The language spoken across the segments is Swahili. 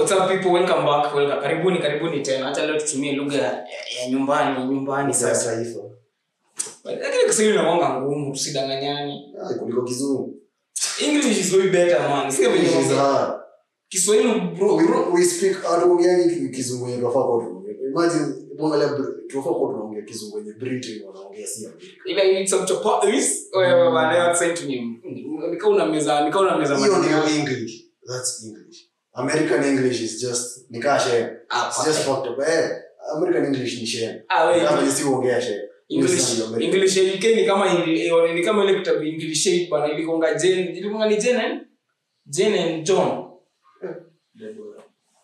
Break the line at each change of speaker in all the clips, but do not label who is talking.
What's up people? Welcome back. Welcome. karibuni karibuni tena. Hata leo tutumie lugha ya, ya nyumbani nyumbani
Sasa. taifa.
lakini kiswahili inakwanga ngumu tusidanganyani
Ah, kuliko kizungu.
English is way better man. Sio venye kiswahili bro,
We- we speak hatuongeangi kizungu yenye tunafaa kwa. Imagine, mwangalia tunafaa kwa tunaongea kizungu yenye Britain wanaongea si
ila ili some chapatis wewe bana accent ni nikaa una meza nikaa una meza
hiyo ndio english. Thats english american english is just ni kaa
Ah,
it's just fucked up. Eh american english ni share.
Ah, wewe.
kama ni si uongea share
English. English UK ni kama ni kama ile kitabu English shape bana ilikonga Jane ilikonga ni Jane and Jane and John.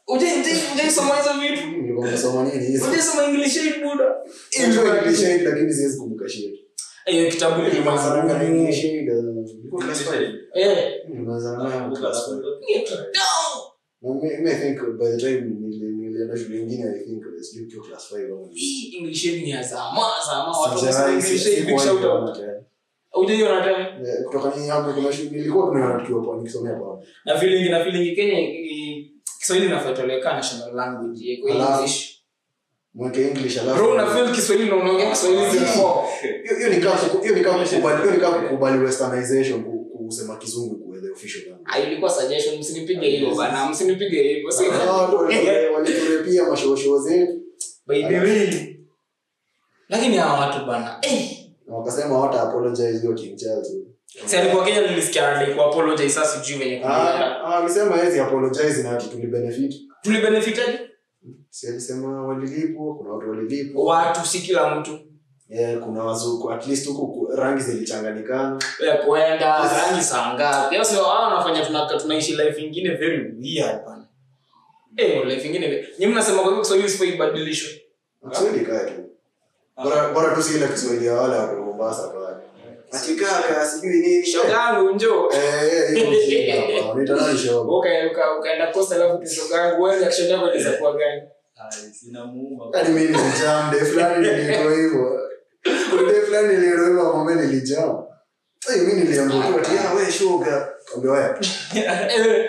Uje uje uje soma hizo vitu.
Nilikuwa nasoma nini hizo?
Uje soma English 8 buda.
English aid, lakini siwezi kumbuka shit
hiyo kitabu ni
Nimeanza na English five.
eh.
Class five.
kitabu
Me think by the time nilienda shule ingine i think sijui class
hii English ni ya zama zama watu wanasema English 8 shout
kuona
out
tena.
uje hiyo na tena
Eh, kutoka ni hapo kuna shule nilikuwa tunaona tukiwa kwa nikisomea kwa
na feeling na feeling Kenya Kiswahili inafuatoleka national language iko English.
mweke english alafu
bro una feel Kiswahili na unaongea Kiswahili
hiyo hiyo ni kama hiyo ni kama kukubali hiyo ni kama kukubali westernization kusema kizungu kuwe the official language.
Ah, ilikuwa suggestion msinipige hivyo bana msinipige hivyo
Ah, watu waliturepia mashoshoo zetu.
By the way lakini hawa watu bana eh.
Wakasema hawata apologize hiyo king charles.
Si alikuwa Kenya nilisikia anadai ku apologize sasa sijui venye kulienda
Ah, ah, alisema hezi apologize na ati tulibenefit.
Tulibenefitaje?
Si alisema walilipwa kuna watu walilipwa
watu si kila mtu
yeah, kuna wazuku at least huku rangi zilichanganyikana
ya rangi saa ngapi? Sio? Wanafanya tunaishi life ingine very weird bana. Eh life ingine nyinyi mnasema kwa hivyo Kiswahili sifai
kiswahili kae tu bora bora tu si kiswahili ya wale wa mombasa pale. Atikaka sijui nini.
Shoga njoo.
Eh, eh, hiyo. Nitanani
ukaenda kosa alafu wewe gani?
Yaani mimi fulani hivyo Kuna fulani mimi niliambiwa. Tu ati "Ah, wewe shoga Kaambia, wewe.
Eh,
wewe.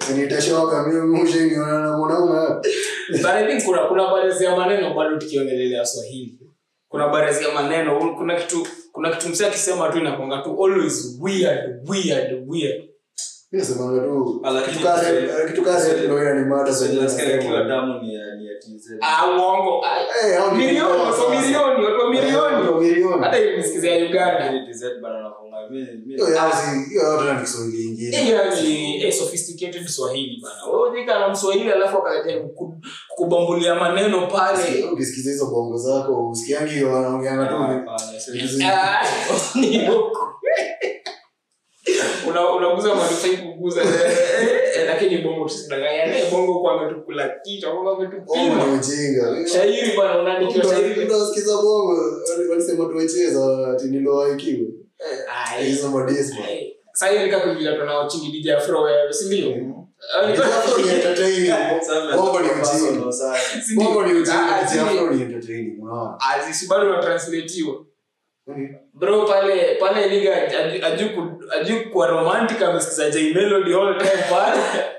Usiniite shoga mimi mshiniona na mwanaume
But I think kuna kuna baadhi ya maneno bado tukiongelelea Swahili. Kuna baadhi ya maneno kuna kitu kuna kitu msee akisema tu inakwanga tu always weird weird weird. Milioni watu milioni. Hata
ingine.
Mswahili alafu akajaribu ku- maneno pale.
ukisikiza hizo bongo zako usikiangi wanaongeana tu
Hapana, siwezi-
Ah, ni huko. Una- unaguza manufai kuguza. Eh, eh, lakini bongo tusidanganyane Eh, bongo kwa ametukula kichwa bongo shairi unaandikiwa shairi?
Unasikiza walisema tuwecheza ati hizo.
Sasa hiyo chini DJ Afro wewe si ndio? Si bado unatranslatiwa bro pale pale liga aju- kuwa romantic amesikiza J Melody all time pale.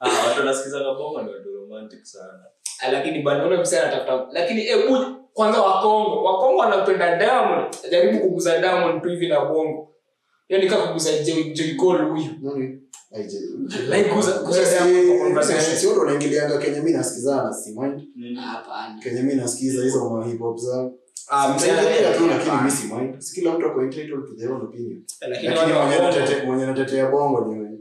Ah, watu wanasikizanga bongo ndio watu romantic sana.
Ah, lakini bado ule msana anatafuta lakini hebu kwanza wakongo wakongo wanapenda diamond. Jaribu kuguza diamond tu hivi na bongo. Yani kama kuguza J- J Cole huyu.
Watu wanaingilianga kenye mi nasikizana si mind?
Hapana.
Kenye mi nasikiza hizo ma hip hop zangu
ah
si kila mtu
bongo
natetea bongo ni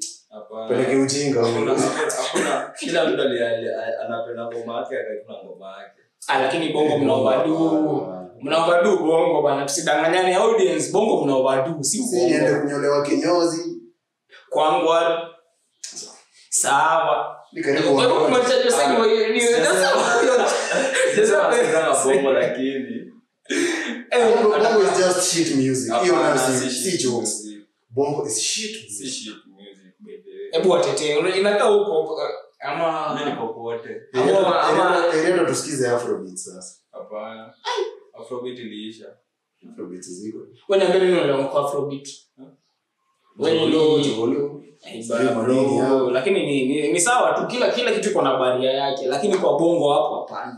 peleke ujinga
Hakuna- hakuna- kila mtu ali- ali- anapenda ngoma yake akaituna ngoma yake
ah lakini bongo mna overdo bongo bana tusidanganyane audience bongo mna overdo si
si niende
bongo
kunyolewa kinyozi
kwangwa sawa
ni
bongo
Eh,
Bongo- bongo is just shit music hiyo nayo
si
si- si
shit
jokes bongo is shit
Si shit music, by the way.
hebu watetee inakaa huko ama
Mi niko.
Ama- ama-
Erienda tusikize afrobeat sasa
Hapana. Afrobeat iliisha.
Afrobeat ziko.
wewe niambie nini unaelewa afrobeat Wewe ni-
Chogolo, chogolo. Sijui
bana,
manini
bro,
hao.
lakini ni, ni, ni sawa tu kila kila kitu iko na baria yake lakini kwa bongo hapo hapana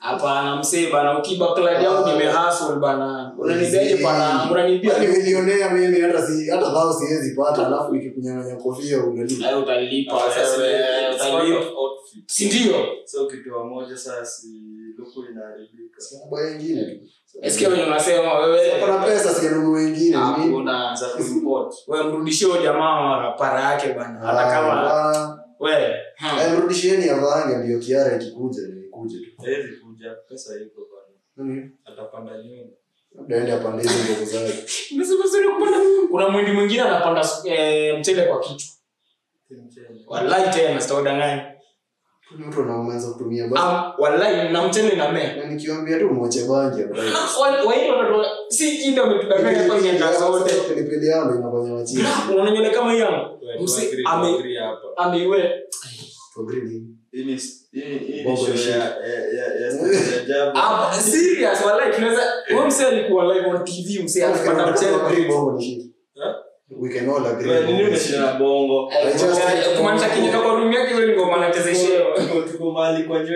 hapana
msee bana ukiba kladi yangu nimehustle bana unanibiaje bana unanibia
Yaani mimi hata si hata dhao siwezi pata alafu ikikunyanganya kofia unalipa.
Utalipa
Sasa
sasa
wewe,
wewe,
it's part
utalipa
of outfit.
si ndio
So ukitoa moja sasa si luku inaharibika.
Baya wengine tu.
esikia wenye unasema wewe
Kuna pesa sijanunua wengine. mimi.
hakuna
Za kuimport.
wewe mrudishie huyo jamaa para yake bana hata kama
Ah, mrudishieni Avanga ndio Kiara ikikuja ikuje tu.
Kuja, pesa iko.
Mhm.
Atapanda nyumba.
Labda apande hizo nguvu zake.
Nimesema sio kupanda kuna mwindi mwingine anapanda eh, mchele kwa kichwa
Mchele.
wallahi tena sitaudanganya
Kuna mtu anaanza kutumia basi.
Wallahi na mchele na mea
Na nikiwaambia tu mwache bangi ambaye.
waindi si kinda wametudanganya hapa miaka zote
Pilipili yao inafanya wachini.
unaona nywele kama
hiyo?
Msi- ame- ameiwe. Msee alikuwa live on TV msee
bongo
kinyeka kwa yake ni ngoma
mahali kwa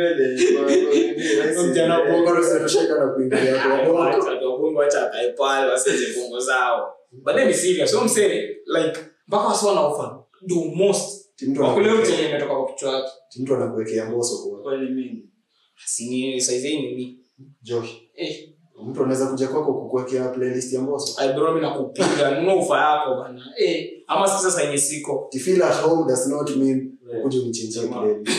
zao. But ni serious. So msee like mpaka wasi wana do most Imetoka kwa kichwa yake
mtu anakuwekea
mimi?
Josh.
eh
Mtu anaweza kuja kwako kukuwekea playlist ya mboso.
bro mimi nakupiga nunua ufa yako bana eh ama sasa sasa yenye siko
To feel at home does not mean
Wewe.
ukuje playlist.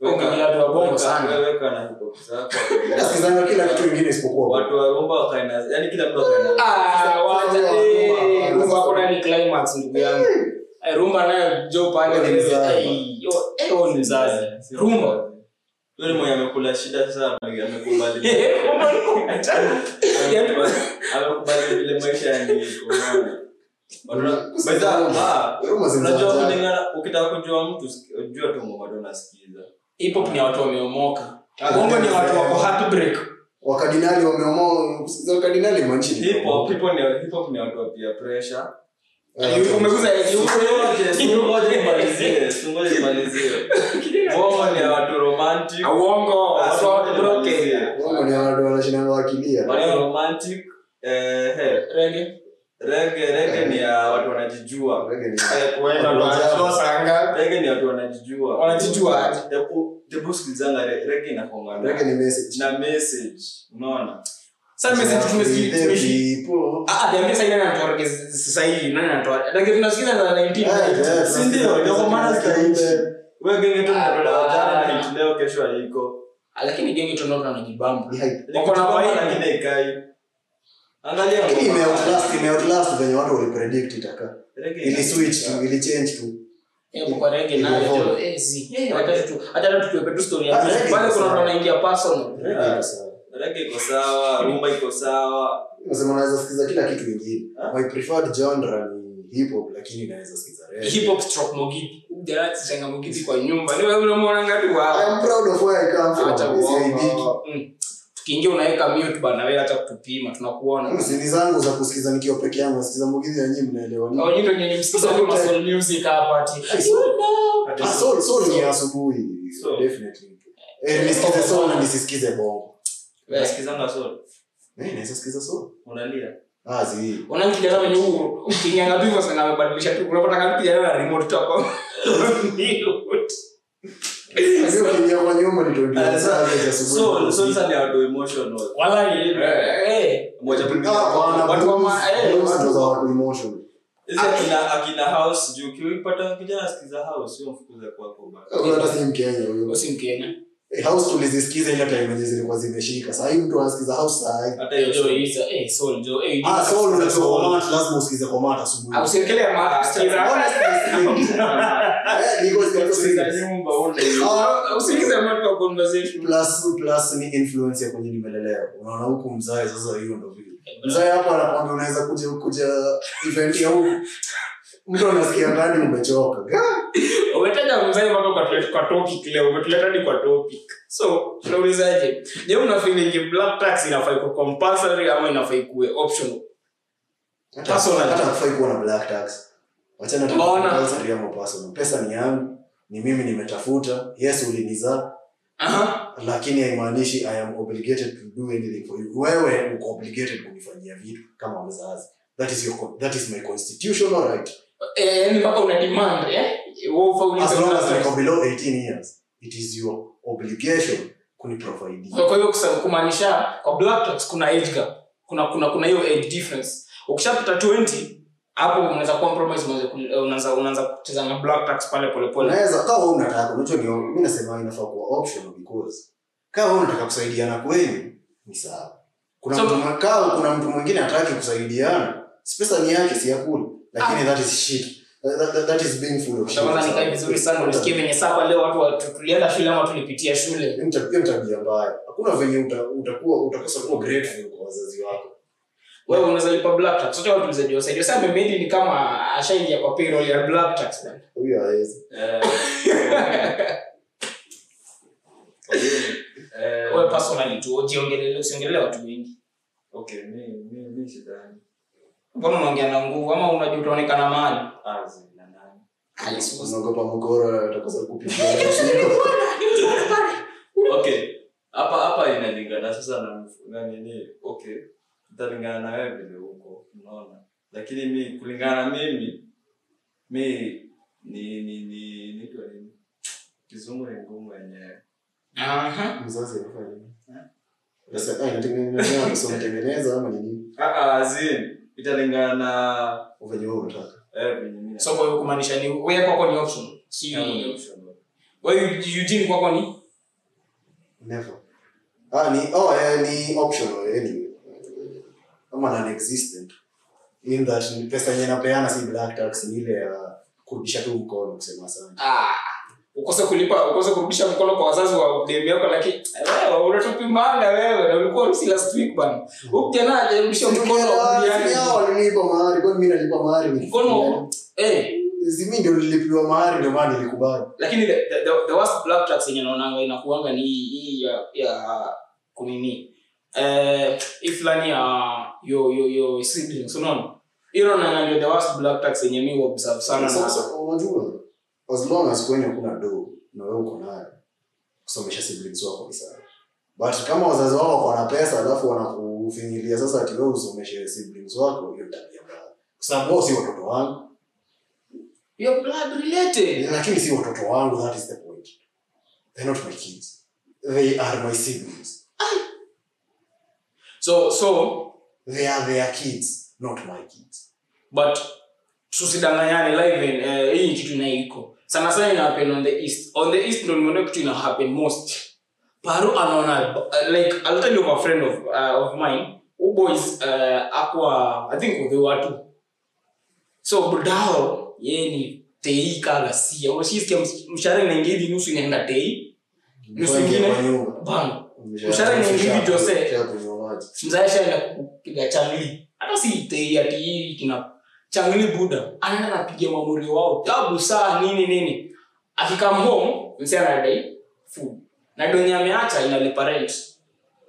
Weka- ni watu wa bongo
weka-
sana.
weka na hip hop zako.
Nasikizanga kila kitu ingine isipokuwa
ah eh ndugu yangu Eh, rumba nayo jo
ni mzazi.
eh eh rumba.
Yule mwenye amekula shida sasa amekubali.
Eh,
amekubali vile maisha way, ah, kulingana ukitaka kujua mtu jua tu ngoma ndo unasikiza
hip ni watu wameomoka. Bongo ni watu wako heartbreak.
Wakadinali wameomoa kusikiza wakardinali manchi
hip hop hip hop ni watu wa pressure watu Ah,
watu wa
ngoja
broken.
nimalizie.
Bongo ni watu wanashindana wakilia
Watu romantic, eh, he,
Reggae.
reggae reggae ni ya watu wanajijua.
Reggae ni-
Eh,
Kuenda ndo wanajua saa ngapi.
reggae ni watu wanajijua.
Wanajijua. Aje?
Tebu- tebu sikilizanga re- reggae inakuanga na-
Reggae ni message.
na message. Unaona
Sasa message tumesikia-
The
tumesikia-
people.
Niambie sasa nani anatoa reggae sasa hivi? Nani anatoa? Reggae tunasikiza za 1990.
Ndio ndio maana sitaishi wewe genge tu ndio jana na hit leo kesho haiko
lakini genge tunaona wanajibamba.
Ni hype.
Wako na vibe.
lakini ikai angalia
Lakini
ngoma.
imeoutlast- imeoutlast venye watu walipredict tu tu
hata Pale kuna personal.
Reggae iko sawa.
Reggae iko sawa rumba iko sawa
Nasema naweza sikiza kila kitu ingine my preferred genre ni hip hop lakini naweza sikiza reggae
Hip hop stroke mogiti. Jana chenga mogiti kwa nyumba. Ni wewe unamwona ngati wa.
am proud of where I come from
Acha
Siaibiki.
Mm. Tukiingia unaweka mute bana wewe hata kutupima tunakuona.
sini zangu za kusikiza nikiwa peke yangu nasikiza mugizi ya nyinyi mnaelewa nini
Au nyinyi ndio nyinyi msikiza tu soul music hapa ati.
Ati-
soul- soul ni asubuhi definitely eh nisikize soul na nisisikize bongo
unasikizanga soul
naweza sikiza soul
unalia.
Ah
Unaona kijana wenye huu ukinyanga tu hivyo sana amebadilisha tu. Unapata kama kijana na remote tu hapo.
Sio kiingia kwa nyumba ni 21 saa za
soul
eh
Ah,
eh,
akina house juu kijana house sio mfukuze kwako
mkenya huyo
Mkenya.
Eh, house tulizisikiza ile time yenye zilikuwa zimeshika. Saa hii mtu anasikiza house saa
hata hiyo
hizo, eh, soul, jo, eh,
ah soul unajua
soul.
kwa lazima usikize kwa mat asubuhi.
Usiwekelee ma- sikiza.
Eh,
Sikiza nyumba ule.
Usikize ma kwa conversation.
plus plus ni influence ya kwenye nimelelewa unaona huku mzae sasa hiyo ndo vile. Mzae hapa anakwambia unaweza kuja kuja event ya huku mtu anasikia ndani umechoka
umetaja mzai mpaka kwa- kwa topic leo umetuleta hadi kwa topic. So tunaulizaje je una feeling black tax inafai kuwa compulsory ama inafai kuwe optional? Personal.
hata kufai kuwa na black tax. Wachana tu compulsory ama personal. Pesa ni yangu ni mimi nimetafuta. Yes ulinizaa
aha.
Lakini haimaanishi i am obligated to do anything for you. Wewe uko obligated kunifanyia vitu kama mzazi. That is your that is my constitutional right
yani mpaka una demand eh?
As long as
black
below 18 years it is your obligation kuniprovidea
kwa kumaanisha kwa black kuna age gap. Kuna kuna kuna hiyo age difference. Ukishapita 20 hapo unaweza compromise ku- unaanza unaanza kucheza na black tax pale pole pole.
Unaweza kama wewe unataka unacho ni mimi nasema inafaa kuwa optional because kama wewe unataka kusaidiana kweli ni sawa. Kuna
So-
mtu mwe- kuna mtu mwingine hataki kusaidiana si pesa ni yake si ya kula lakini that is shit. That, that, that is being full of shit.
Nikae vizuri sana unisikie venye sapa leo watu watu- tulienda shule ama tulipitia shule.
Hiyo ni tab- hiyo ni tabia mbaya. Hakuna venye utakuwa utakosa kuwa grateful kwa wazazi wako.
Wewe unaweza lipa black tax. Sote watu tulizajiwa saidio sasa memedi ni kama ashaingia kwa payroll ya black tax bana
huyo hawezi.
Eh, eh,
wewe personally tu ujiongelele usiongelee watu wengi.
Okay, sidhani.
Mbona unaongea na nguvu? Ama unajua utaonekana mali
Ah,
unaogopa mgoro atakosa kupigia
okay. Hapa hapa inalingana. Sasa na na nini? Okay. Italingana na wewe vile huko unaona. Lakini mi kulingana na mimi mi ni ni ni nitwa nini? Kizungu ni ngumu yenyewe
aha.
Mzazi anafanya ah, pesa unatengeneza ama ni nini?
Ah, ah, azin italingana na
venye wewe unataka.
Eh,
so kwa hiyo kumaanisha ni wewe kwako ni option? Si
ni option.
wewe Eugene kwako ni?
Never. Ah ni oh eh, ni optional anyway Kama non existent in that ni pesa yenye napeana si black tax ni ile ya kurudisha tu mkono kusema asante.
Ah ukose kulipa ukose kurudisha mkono kwa wazazi wa demu yako lakini wewe na ulikuwa rusi last week bana. Huyu kijana hajarudisha mkono wa
Ni
kuliani
hao walinipa mahari kwani mimi nalipa mahari?
Mkono eh.
mimi ndio nilipiwa mahari ndio maana nilikubali.
Lakini the, the, the, the worst black tax yenye naonanga inakuanga ni hii ya, ya kunini. Eh fulani ya yo yo yo siblings unaona? Hiyo naona ndio the worst black tax yenye mimi observe sana na
unajua as long as kwenye hakuna do na wewe uko nayo kusomesha siblings wako ni sawa. But kama wazazi wako wako na pesa alafu wanakufinyilia sasa ati wewe usomeshe siblings wako hiyo tabia mbaya. Kwa sababu wao si watoto wangu.
Your blood related.
Lakini si watoto wangu that is the point. They're not my kids. They are my siblings.
So so
they are their kids not my kids.
but tusidanganyane live in eh, hii kitu inaiko sana sana ina happen on the east. On the east ndo nimeona kitu ina happen most. Paru anaona uh, like i'll tell you a friend of uh, of mine. Who boys uh, akwa i think they were two. So budao yeye ni tei kala sia. Unashisikia mshahara inaingia hivi nusu inaenda tei. Nusu ingine bang. Mshahara ni hivi Jose.
mzaisha
ina kupiga changli hata si tei ati hii kina changli buda. Anaenda napiga mamuri wao. Tabu saa nini nini? Akikam home msee anadai food. Na donya ameacha inalipa rent.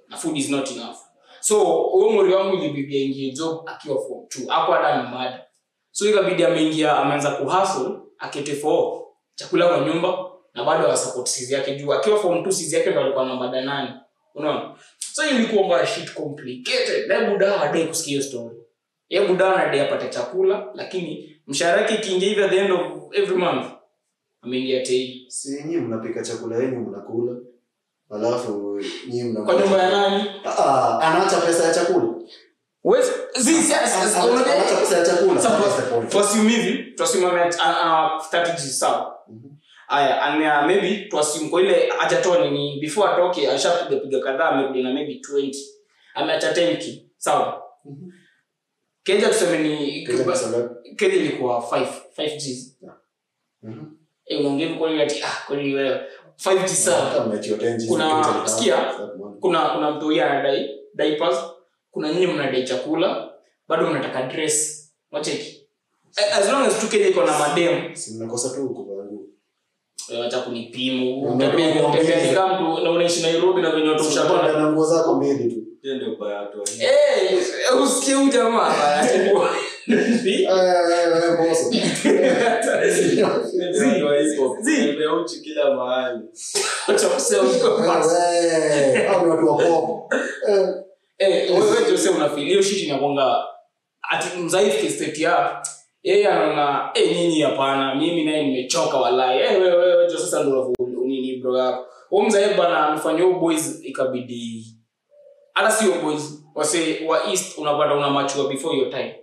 Na food is not enough. So huyo mori wangu ilibidi aingie job akiwa form two. Hapo hata ni so ikabidi ameingia ameanza kuhustle akete for chakula kwa nyumba na bado wasupport sizi yake. Juu akiwa form two sizi yake ndo alikuwa namba nane. Unaona? So ilikuwa mbaya shit complicated. Na buda hadai kusikia hiyo story ye Danadi apate chakula lakini mshahara wake ikiingia hivi at the end of every month ameingia tei
si nyinyi mnapika chakula yenu mnakula. Alafu nyinyi mna
kwa nyumba ya nani?
Ah, anaacha pesa ya chakula.
Wezi- zi- si- si- si-
Anaacha pesa ya chakula.
Sasa,
that is the point.
tuasimu hivi tuasimame strategy sawa? Aya ame maybe tuassume kwa ile hajatoa nini before atoke ashapiga piga kadhaa amerudi na maybe 20 ameacha 10k sawa keja tuseme ni
Kenya
ilikuwa 5 5 gs.
Mhm.
eh unaongea hivi ati ah kwa wewe? 5 gs sawa
Kama umeachiwa 10 Gs,
Kuna-
Kenya
sikia? kuna kuna mtu huyu anadai diapers. Kuna nyinyi mnadai chakula. Bado mnataka dress. Wacheki Eh, as long as tu Kenya iko na madem
Si tu kuvaa
eh, acha kunipimu. Utembea kama mtu na unaishi Nairobi na venye watu
na nguo zako mbili tu.
Eh usikie huu jamaa.
Eh, eh,
kila mahali.
Acha kusema uko fast
Wewe, hao ni watu wa pop. Eh,
eh wewe Jose unafeel. Hiyo shit inakuanga ati mzaifu state ya yeye anaona nyinyi hapana. Mimi naye nimechoka walai wewe wewe sasa ndo nini bro? Yako mzaifu bana amefanya boys ikabidi hata sio boys. Wase wa east unapata una machua before your time.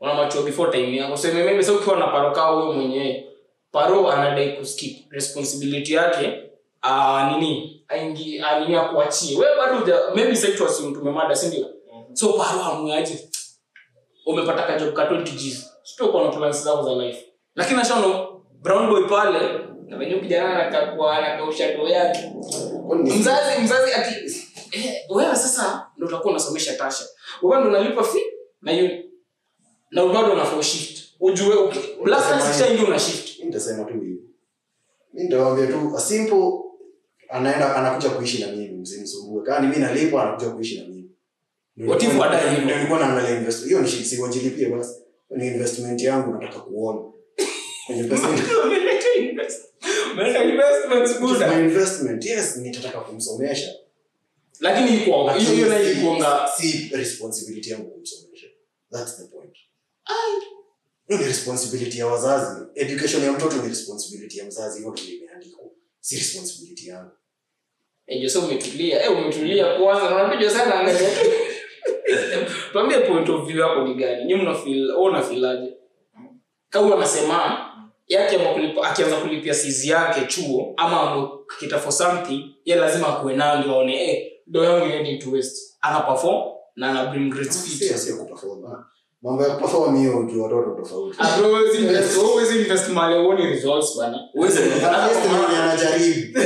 Una machua before time. Yako so mimi sasa ukiwa na paro kao wewe mwenyewe paro anadai kuskip responsibility yake ah nini aingi anini akuachie. Wewe bado maybe sasa tuasi tumemada si ndio? So paro amwaje umepata ka job ka 20 Gs. Sio kwa na plans zako za life. Lakini ashaona brown boy pale na wenyewe kijana anakausha yake mzazi mzazi ati eh, wewe sasa ndo utakuwa unasomesha tasha. Wewe ndo unalipa fee na hiyo na bado unafanya shift. Ujue last time ndio una shift.
Nitasema tu hivi. Mimi nitawaambia tu a simple anaenda anakuja kuishi na mimi msimsumbue kama mimi nalipwa anakuja kuishi na mimi.
What if hivyo?
ndio nilikuwa naangalia invest hiyo ni shit siwajilipie basi. Ni investment yangu nataka kuona. Kwenye pesa
Umeleta invest- umeleta investments
It is
buda
investment yes nitataka kumsomesha
lakini iko hiyo hiyo na ilikuanga
si responsibility yangu kumsomesha that's the point. Hiyo ni responsibility ya wazazi. Education ya mtoto ni responsibility ya mzazi. Ndio imeandikwa. Si responsibility yangu.
Eh Jose umetulia. Eh umetulia kwanza. Na unapija sana angalia tuambie point of view yako ni gani? Nyinyi mna feel wewe una feel aje? Kama anasema yake kulipa akianza kulipia sizi yake chuo ama kita for something ye lazima akuwe nayo ndio aone eh do yangu heading to west ana perform na ana bring great
Sio- sio kuperform, mambo ya kuperform hiyo tu watoto tofauti.
Invest- wewe invest mahali huoni results bana Huwezi-
At least ni mwenye anajaribu.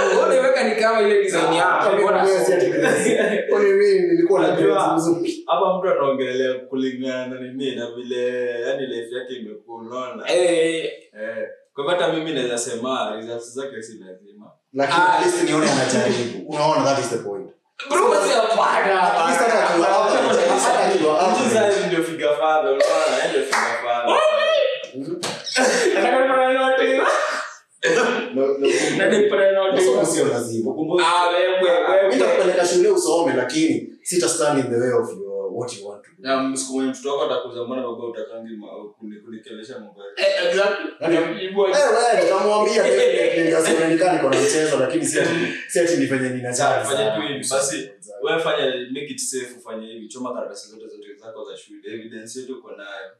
Wewe, wewe unaiweka ni kama ile design yako.
Hapa mtu anaongelea kulingana na nini na vile yani life yake imekuwa unaona?
Eh
eh kwa hata mimi naweza sema results zake si lazima.
Lakini
Ah.
at least nione anajaribu. Unaona that is the point.
Bro wasi hapana
At hata hata akiwa average.
Sasa ndio figure father unaona? Ndio figure father
nataka nipate note
No- no-
na nipate note
masomo sio lazima
ah wewe
Mimi
wewe.
Nitakupeleka shule usome lakini sita stand in the way of your, what you want to do.
Na siku moja mtoto wako atakuza mbona baba utakangi kunikelesha mambo yake
exactly. Ibu-
wewe, nitamwambia definitely nikasema nikaa mchezo lakini si ati ni venye ninajali
Sawa, fanya
sana.
tu hivi, basi. wewe fanya make it safe ufanye hivi. Choma karatasi zote zote zako za shule evidence yote uko nayo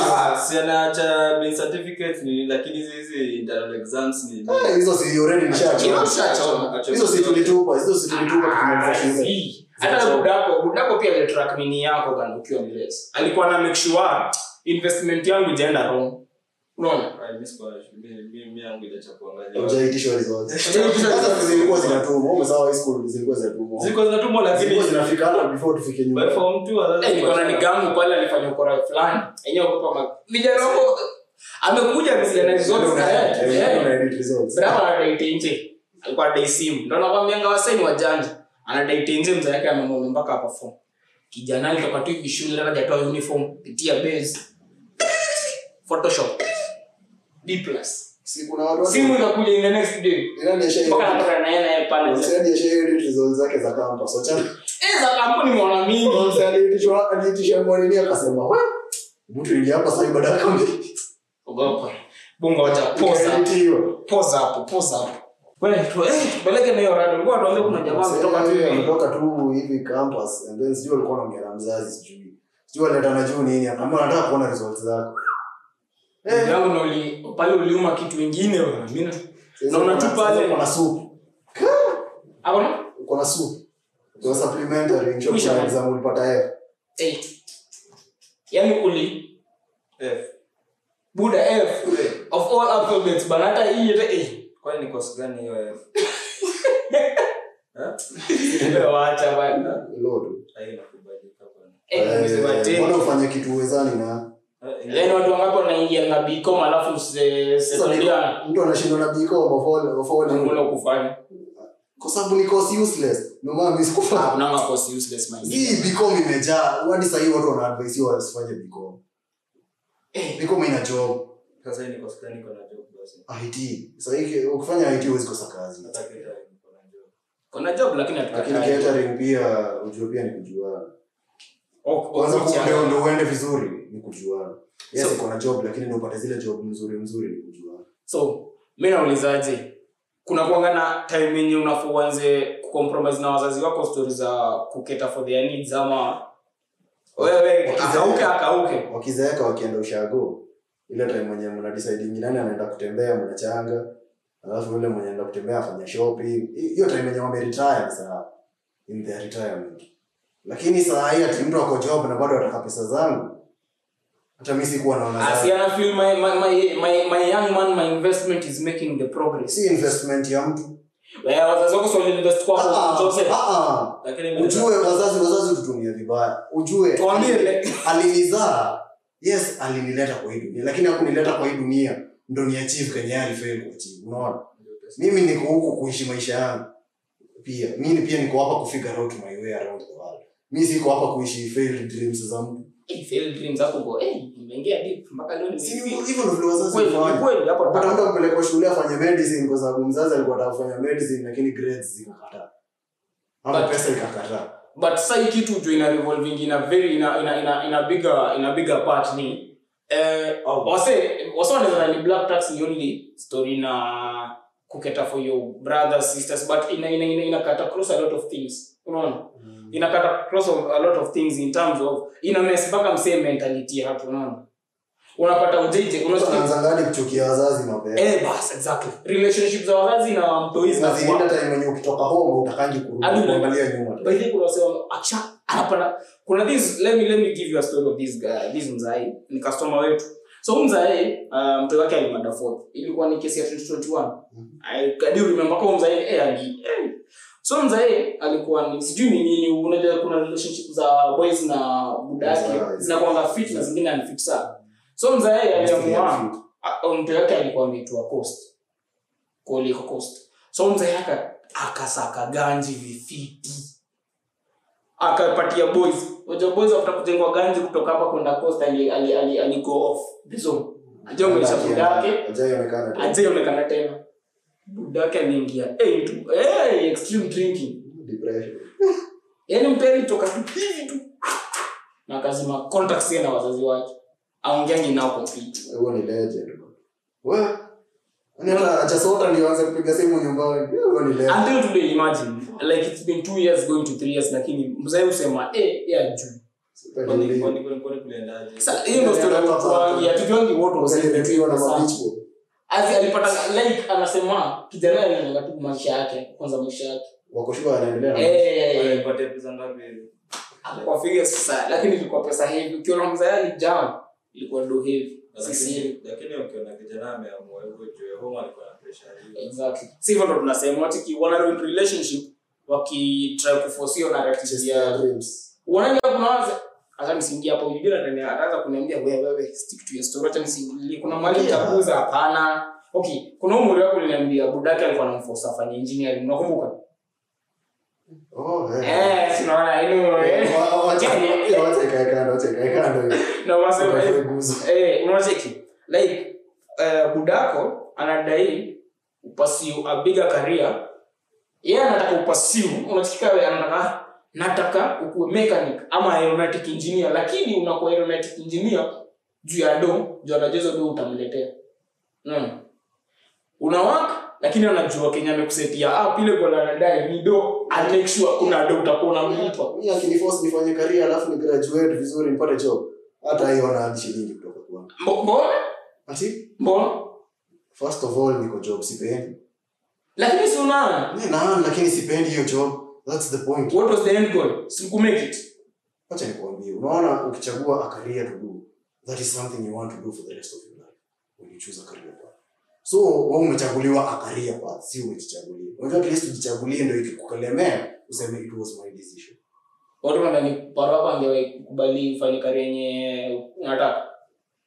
Ah, si anaacha main certificate ni lakini hizi hizi internal exams ni
hizo si already nishachoma.
Hizo ushachoma.
hizo si tulitupa hizo si tulitupa tukimaliza shule.
hata budako budako pia alitrack yako bana ukiwa mlezi. Alikuwa na make sure investment yangu ijaenda wrong. Unaona
Sasa zilikuwa zinatumwa umesahau school zilikuwa zinatumwa.
Ziko zinatumwa lakini
zinafika hata before tufike nyuma.
Form two,
niko na nigamu pale alifanya ukora fulani. Enyewe ogopa vijana wako amekuja amekuja na results.
Eh,
anadai nakwambianga waseni wajanja. Anadai tenje mzee yake amemwomba mpaka perform kijana alitoka tu hivi shule hajatoa uniform pitia base. Photoshop d plus.
Kuna watu
simu ikakuja in the next day.
Nani asha
mpaka na yeye pale
Msanii asha results zake za campus wacha
eh za kampuni mwana mingi.
Msanii aliitishwa aliitishwa mwanini akasema we mtu ili hapa sasa ibada yako
ogopa. Bunga wacha poza.
Ikaeditiwa.
hapo poza hapo. Wewe tu eh tupeleke na hiyo rado ulikuwa tuambie kuna jamaa ametoka tu
Msanii tu hivi campus and then sijui alikuwa anaongea na mzazi sijui. Sijui aleta na juu nini akaambia nataka kuona results zako
yangu na uli pale uliuma kitu ingine bwana. Mimi na- Naona tu pale.
kuna supu
au na
kuna supu soup supplementary ndio exam ulipata F
eh. yani uli
F.
Buda F of all alphabets bana hata hii hata eh.
Kwani ni kosi gani hiyo F? Eh?
Wewe waacha bana.
low
Haina kubalika bwana.
Eh, nimesema
Eh,
tena.
mbona ufanye kitu uwezani na
Eh,
Yaani watu wangapi wanaingia na Bcom alafu
mtu anashindwa na biko of all
mbona kufanya?
kwa sababu ni course useless. Ndio maana mimi sikufanya.
Hakuna course useless my
hii bicom imejaa. Hadi sasa hivi watu wana advise wasifanye bicom
Eh,
bicom ina job.
Sasa ni kosi gani iko job basi?
IT sasa hii ukifanya IT huwezi kosa kazi.
Hata kita iko na job.
kuna job lakini
lakini catering. pia ujue pia ni kujuana. Kwanza ku- ndio ndio uende vizuri ni kujuana. Yes
So-
iko na job lakini ndio upate zile job nzuri nzuri ni kujuana.
So mi naulizaje? Kuna kuanga na time yenye unafaa uanze kucompromise na wazazi wako stori za kuketa for their needs ama wewe akauke akauke.
Wakizeeka wakienda ushago. Ile time mwenye mna nani anaenda kutembea mnachanga alafu yule mwenye anaenda kutembea afanya shopping hiyo time yenye wameretire saa in their retirement. Lakini saa hii ati mtu ako job na bado ataka pesa zangu hata mimi sikuwa naona sawa.
asiana feel my, my, my, my, my young man my investment is making the progress.
Si investment ya mtu.
Kwako
Ah, ah, ah. Ujue wazazi wazazi tutumie vibaya. Ujue alinizaa yes alinileta kwa hii dunia. Lakini akunileta kwa hii dunia ndo ni achieve kenye kuachieve unaona? Mimi niko huku kuishi maisha yangu. Pia mimi pia niko hapa kufigure out my way around the world. Mimi siko hapa kuishi failed dreams za mtu
Eh, dreams hapo go eh nimeingia deep mpaka leo
mtu ampelekwa shule afanye medicine kwa sababu mzazi alikuwa anataka kufanya medicine lakini grades zikakataa. Ama pesa ikakataa.
but sasa hii kitu jo ina revolving ina very ina ina ina, ina bigger ina bigger part ni eh wase wase wanaweza ni black tax ni only story na kuketa for your brothers sisters but ina ina ina, ina cut across a lot of things unaona? Mm. inakata cross of a lot of things in terms of ina mess mpaka msee mentality hapo unaona? Unapata ujeje
unazangani kuchukia wazazi mapema?
Eh bas exactly. Relationship za wazazi na mtoi
na zingine
zinakuwa
time ukitoka home utakangi kurudi kuangalia nyuma.
By the kuna wasema acha hapana kuna this let me let me give you a story of this guy this mzai ni customer wetu. So huyu mzai uh, mtoi wake alimada fourth ilikuwa ni kesi ya 2021 i can remember kwa mzai eh ali eh. So mzai alikuwa ni sijui ni nini unajua kuna relationship za boys na buda yake fit na zingine unfit sana. So mzai aliamua Ah, mtu yake alikuwa ameitwa coast. Kuliko coast. So mzee aka akasaka ganji vifiti. Akapatia boys. Unajua boys after kujengwa ganji kutoka hapa kwenda coast ali ali ali, ali go off the zone. Ajua mwisha budake
ajaionekana
ajaonekana tena budake ameingia yani tu eh extreme drinking.
Depression.
Yaani mpeli toka tu hivi tu. Na wazazi wake. Aongeangi nao complete
huo ni legend we achasota ndio kupiga simu nyumbani. Huo ni legend.
Until today imagine. Like it's been two years going to three years lakini mzee usema eh ya juu. Hiyo. ndio story ya tuangi wote what was in between
Ukiwa na
the
mabichbo
alipata like anasema kijana alilenga tu maisha yake kwanza maisha yake.
Wako shule wanaendelea
eh.
Walipatia pesa ngapi? Hivi?
figure sasa lakini ilikuwa pesa heavy. Ukiona mzee alijam ilikuwa do heavy. Sisi
Lakini lakini ukiona kijana ameamua hivyo juu home alikuwa na pressure hiyo.
exactly. Si hivyo ndo tunasema wati wana ruin relationship wakitry kuforce hiyo narrative ya
dreams.
Unaona kuna waza hata msingi hapo yule ndani ataanza kuniambia wewe wewe stick to your story. Acha msingi kuna mwalimu
Yeah.
hapana. Okay kuna umri wako uliniambia budake alikuwa anamforce afanye engineering. Unakumbuka?
Oh eh
eh sinaona eh
eh, kando
na wasema eh, eh unacheki like uh, budako anadai upasiu a bigger career. Yeye anataka upasiu unachikika wewe anataka nataka ukuwe mechanic ama aeronautic engineer lakini unakuwa aeronautic engineer juu ya do juu anajezo do utamletea. Unaona una lakini anajua kenya amekusetia up ile goal anadai ni do make sure kuna do utakuwa unamlipa.
Mi akiniforce nifanye career alafu ni graduate vizuri nipate job. Hata hiyo na shilingi kutoka kwangu
mbona
ati
mbona
first of all niko job sipendi.
Lakini si unaona?
Mimi naona lakini sipendi hiyo job that's the point.
What was the end goal? Si kumake it.
Acha nikuambie unaona ukichagua a career to do that is something you want to do for the rest of your life when you choose a career path. So wewe umechaguliwa a career path si umejichagulia. Unajua at least ujichagulie ndio ikikulemea useme it was my decision.
Watu wanadhani paro hapa angewahi kukubali ufanye career yenye unataka?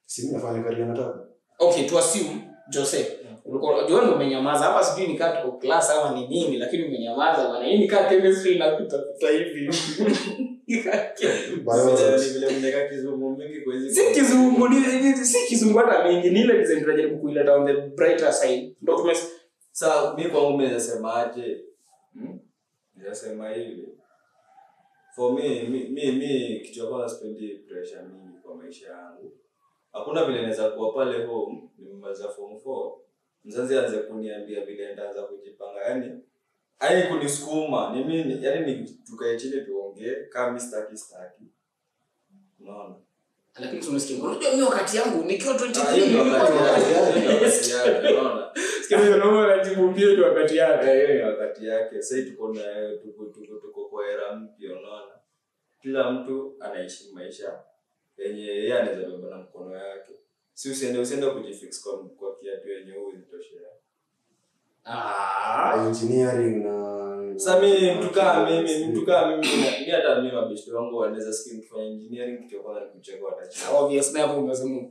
Si mimi nafanya career nataka.
Okay to assume jose ndo umenyamaza. Hapa sijui nikaa tuko class ama ni nini lakini umenyamaza bana hii nikaa chemistry inapita pita hivi si kizungu si kizungu hata mingi. Ni ile design tunajaribu kuileta on the brighter side. Ndo tume
sa mi kwangu mi nasemaje hmm? nasema hivi. For me mi, mi, kitu ya kwanza sipendi pressure mingi kwa maisha yangu. Hakuna vile naweza kuwa pale home nimemaliza form four mzazi aanze kuniambia vile nitaanza kujipanga yani ai kunisukuma ni mimi yani ni tukae chini tuongee kama staki staki unaona?
Lakini tumesikia unajua mimi wakati yangu? Nikiwa
Ah, hiyo ndio
23
wakati yake, hiyo wakati yake, unaona?
Sikia mimi naomba najibu wakati yake.
Eh, ni wakati yake. Sasa tuko na tuko, tuko, tuko kwa era mpya unaona? Kila mtu anaishi maisha yenye yeye anaweza beba na mkono yake si usiende usiende kujifix kwa, kwa kiatu yenye huu zitoshea
ah.
Engineering na
sasa mi mtu kaa mimi mtu mimi mi hata mimi mabeshte wangu wanaweza sikia kufanya engineering kitu kwa ni kucheka watacheka
obvious na hapo unasema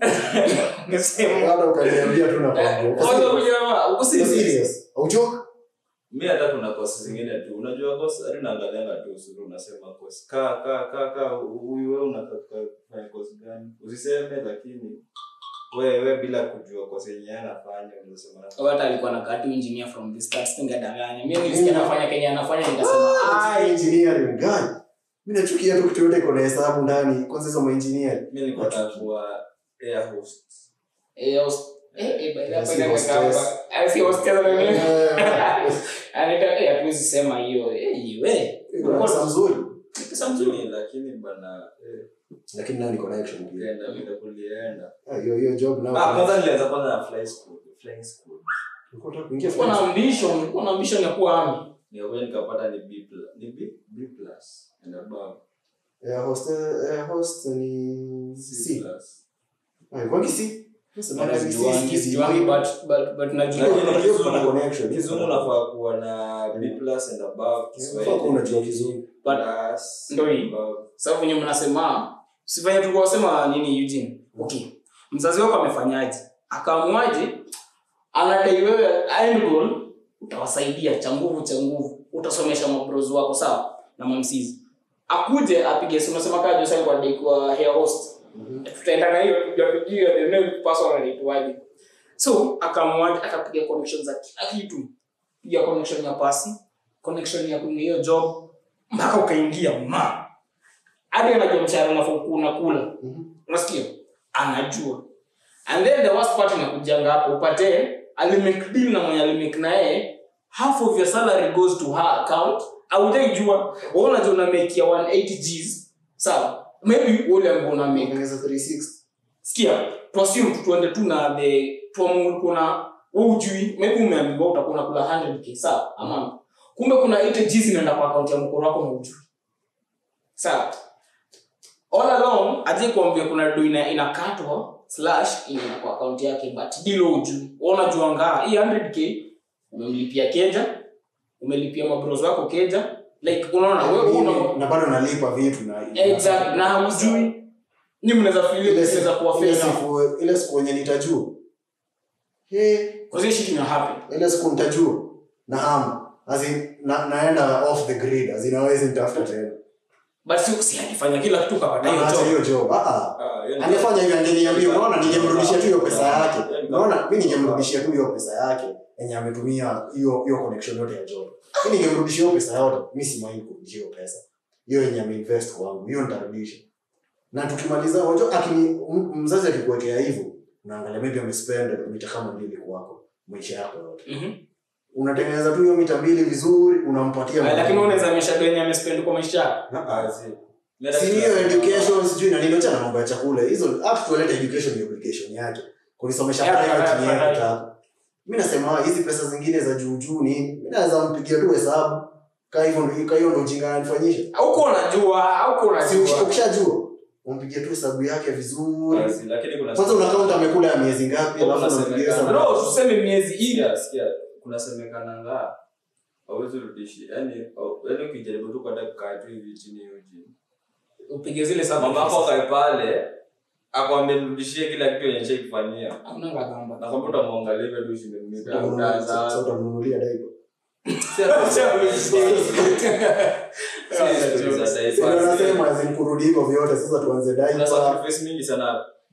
unasema
hata ukaniambia tu na
kwanza kujamaa uko
Uko
serious?
Hauchoka
mimi hata kuna kosi zingine tu. Unajua kosi hadi naangalianga tu usuru unasema kosi ka ka ka ka huyu wewe unataka kufanya kosi gani? Usiseme lakini we we bila kujua kwa yenye anafanya unasema
hata alikuwa na katu engineer from the start singadanganya mimi nilisikia anafanya Kenya anafanya nikasema
Ah,
ai
engineering gani mimi nachukia tu kitu yote iko na hesabu ndani kwanza hizo engineer.
Mimi nilikuwa nataka kuwa air host.
Air host. Sema hiyo. Eh
pesa mzuri
pesa mzuri
lakini lakini bana eh,
lakini nayo ni connection pia Ah, hiyo hiyo job
ah kwanza nilianza kwanza na fly school flying school.
Ulikuwa unataka kuingia
Ulikuwa na ambition ulikuwa na ambition ya kuwa army.
Nikakuja nikapata ni b plus ni b b plus and above.
Air hostess air host ni
c.
C.
plus.
Ah, kwangi C. Sasa
Bado
nani C,
sijuangi,
C, C,
sijuangi,
C.
but but but najua.
Lakini
Lakini
hiyo
kizungu- nafaa kuwa na
unajua kizungu.
Ndo hii. sababu venye mnasema sifanye tu sema nini Eugene? Okay. Mzazi wako amefanyaje? Akaamwaje anadai wewe end goal utawasaidia cha nguvu cha nguvu. Utasomesha mabros wako sawa? Na mamsizi akuje apige simu sema kaa Jose alikuwa anadai kuwa hair host tutaenda na hiyo tujue the name person anaitwaje so akamwaje akapiga connection za kila kitu. Piga connection ya pasi connection ya kwenye hiyo job mpaka ukaingia ma hadi anajua mchana unakula
Mhm.
unasikia? Anajua. And then the worst part inakujanga hapo upate alimake deal na mwenye alimake na yeye half of your salary goes to her account. Aujaijua wewe unajua unamekia 180 gs. Sawa. Maybe ule ambao unamake
Ongeza 360.
sikia tuassume tuende tu na the wewe ujui maybe umeambiwa utakuwa unakula 100k sawa ama kumbe kuna 80 gs inaenda kwa akaunti ya mkoro wako na ujui sawa all along aje kuambia kuna do ina inakatwa slash inaenda kwa account yake but dilo ujui unajua ngaa hii 100k umemlipia keja umelipia mabros wako keja like unaona wewe una
na bado nalipa vitu na
exact na hamjui. Ni mnaweza feel
Ile
mnaweza kuwa
ile ile siku yenye nitajua. Hey,
kwa hiyo shit ina happen.
Ile siku nitajua. Na hamu. As in, na, naenda off the grid. As in hawezi nitafuta tena
but si alifanya kila kitu kapata hiyo job.
hiyo job ah ah.
Ah, hiyo ni-
angefanya hivyo angeniambia unaona ningemrudishia tu hiyo pesa yake. unaona mi ningemrudishia tu hiyo pesa yake yenye ametumia hiyo hiyo connection yote ya job. Mi ningemrudishia hiyo pesa yote mi si kurudishia hiyo pesa. Hiyo yenye ameinvest kwangu hiyo nitarudisha. Na tukimaliza unajua akini mzazi akikuwekea hivyo unaangalia maybe amespend mita kama mbili kwako maisha yako yote.
Mhm.
Unatengeneza tu hiyo mita mbili vizuri unampatia
lakini unaweza mesha do amespend kwa maisha yake
Ah,
Kazi.
si hiyo education sijui na nini achana mambo ya chakula. Hizo tuelete education ni yake kunisomesha private ni yake
yeah.
mimi nasema hizi pesa zingine za juu juu nini? Mimi naweza mpigia tu hesabu. Kaa hivyo ndio kaa hiyo ndio ujinga ananifanyisha
auko unajua auko
si
unajua
ukishajua umpigie tu hesabu yake vizuri.
Lakini kuna
kwanza unakaunta amekula ya miezi ngapi alafu unampigia hesabu.
Bro tuseme miezi ile
sikia, kunasemekananga hauwezi rudishi. Yani yani ukijaribu tu kwenda kukaa tu hivi chini hiyo chini.
Upige zile
mama yako
sababu
pale akwambie nirudishie kila kitu yenye shaikufanyia
hamna gamba
nakwambia utamwangalia hivyo tu ushinde mimi
Sasa utamnunulia daipa sasa kurudi hivyo vyote sasa tuanze daipa
mingi sana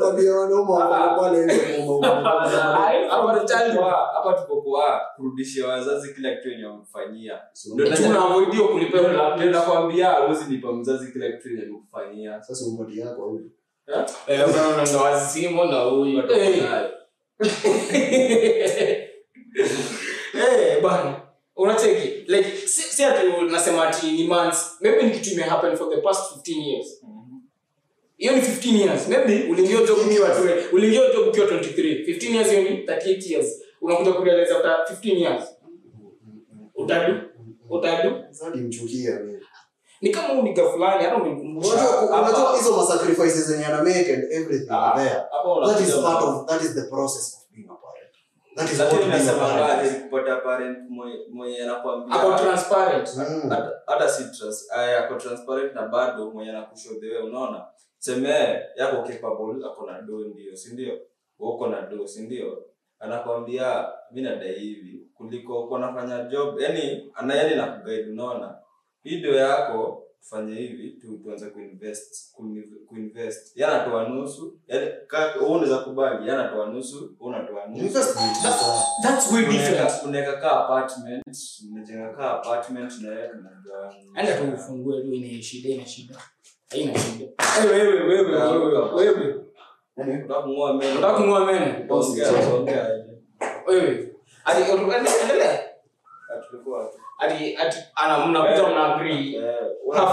tabia wanaume nje
hapa tuko kwa- hapa tuko kwa kurudishia wazazi kila kitu yenye wamekufanyia. Ndio na-
tunaavoidio kulipia
ndio
laptop.
nakwambia huwezi nipa mzazi kila kitu yenye amekufanyia.
Sasa umpati yako au?
Eh, bwana, wazimo na huyu. Eh. Eh, bana unacheki like si, ati nasema ati ni months. Maybe ni kitu imehappen for the past 15 years hiyo ni 15 years maybe uliingia job ukiwa uliingia job ukiwa 23 15 years hiyo ni 38 years unakuja kurealize after 15 years utadu utadu
nimchukia mimi.
ni kama huyu fulani hata umemkumbusha
Unajua hizo ma sacrifices zenye ana make and everything
Ah,
there. That is part of that is the process of being a parent. That is what being a parent.
kupata parent mwenye- anakuambia
ako transparent
Mm.
hata- hata si trust ako transparent na bado mwenye anakushow the way unaona semee yako capable ako na do ndio sindio uko na do sindio anakwambia mi nadai hivi kuliko uko nafanya job. Yani anayani na kuguide unaona? Video do yako tufanye hivi tu tuanze kuinvest kuinvest. Yeye anatoa nusu yani wewe unaweza kubali yeye anatoa nusu wewe unatoa nusu.
That's way different.
Unaweka- ka apartment unajenga ka apartment na yeye tunagawana
enda tu ufungue tu ina shida ina shida
Yaani,
Unataka kung'oa meno.
endelea. Mna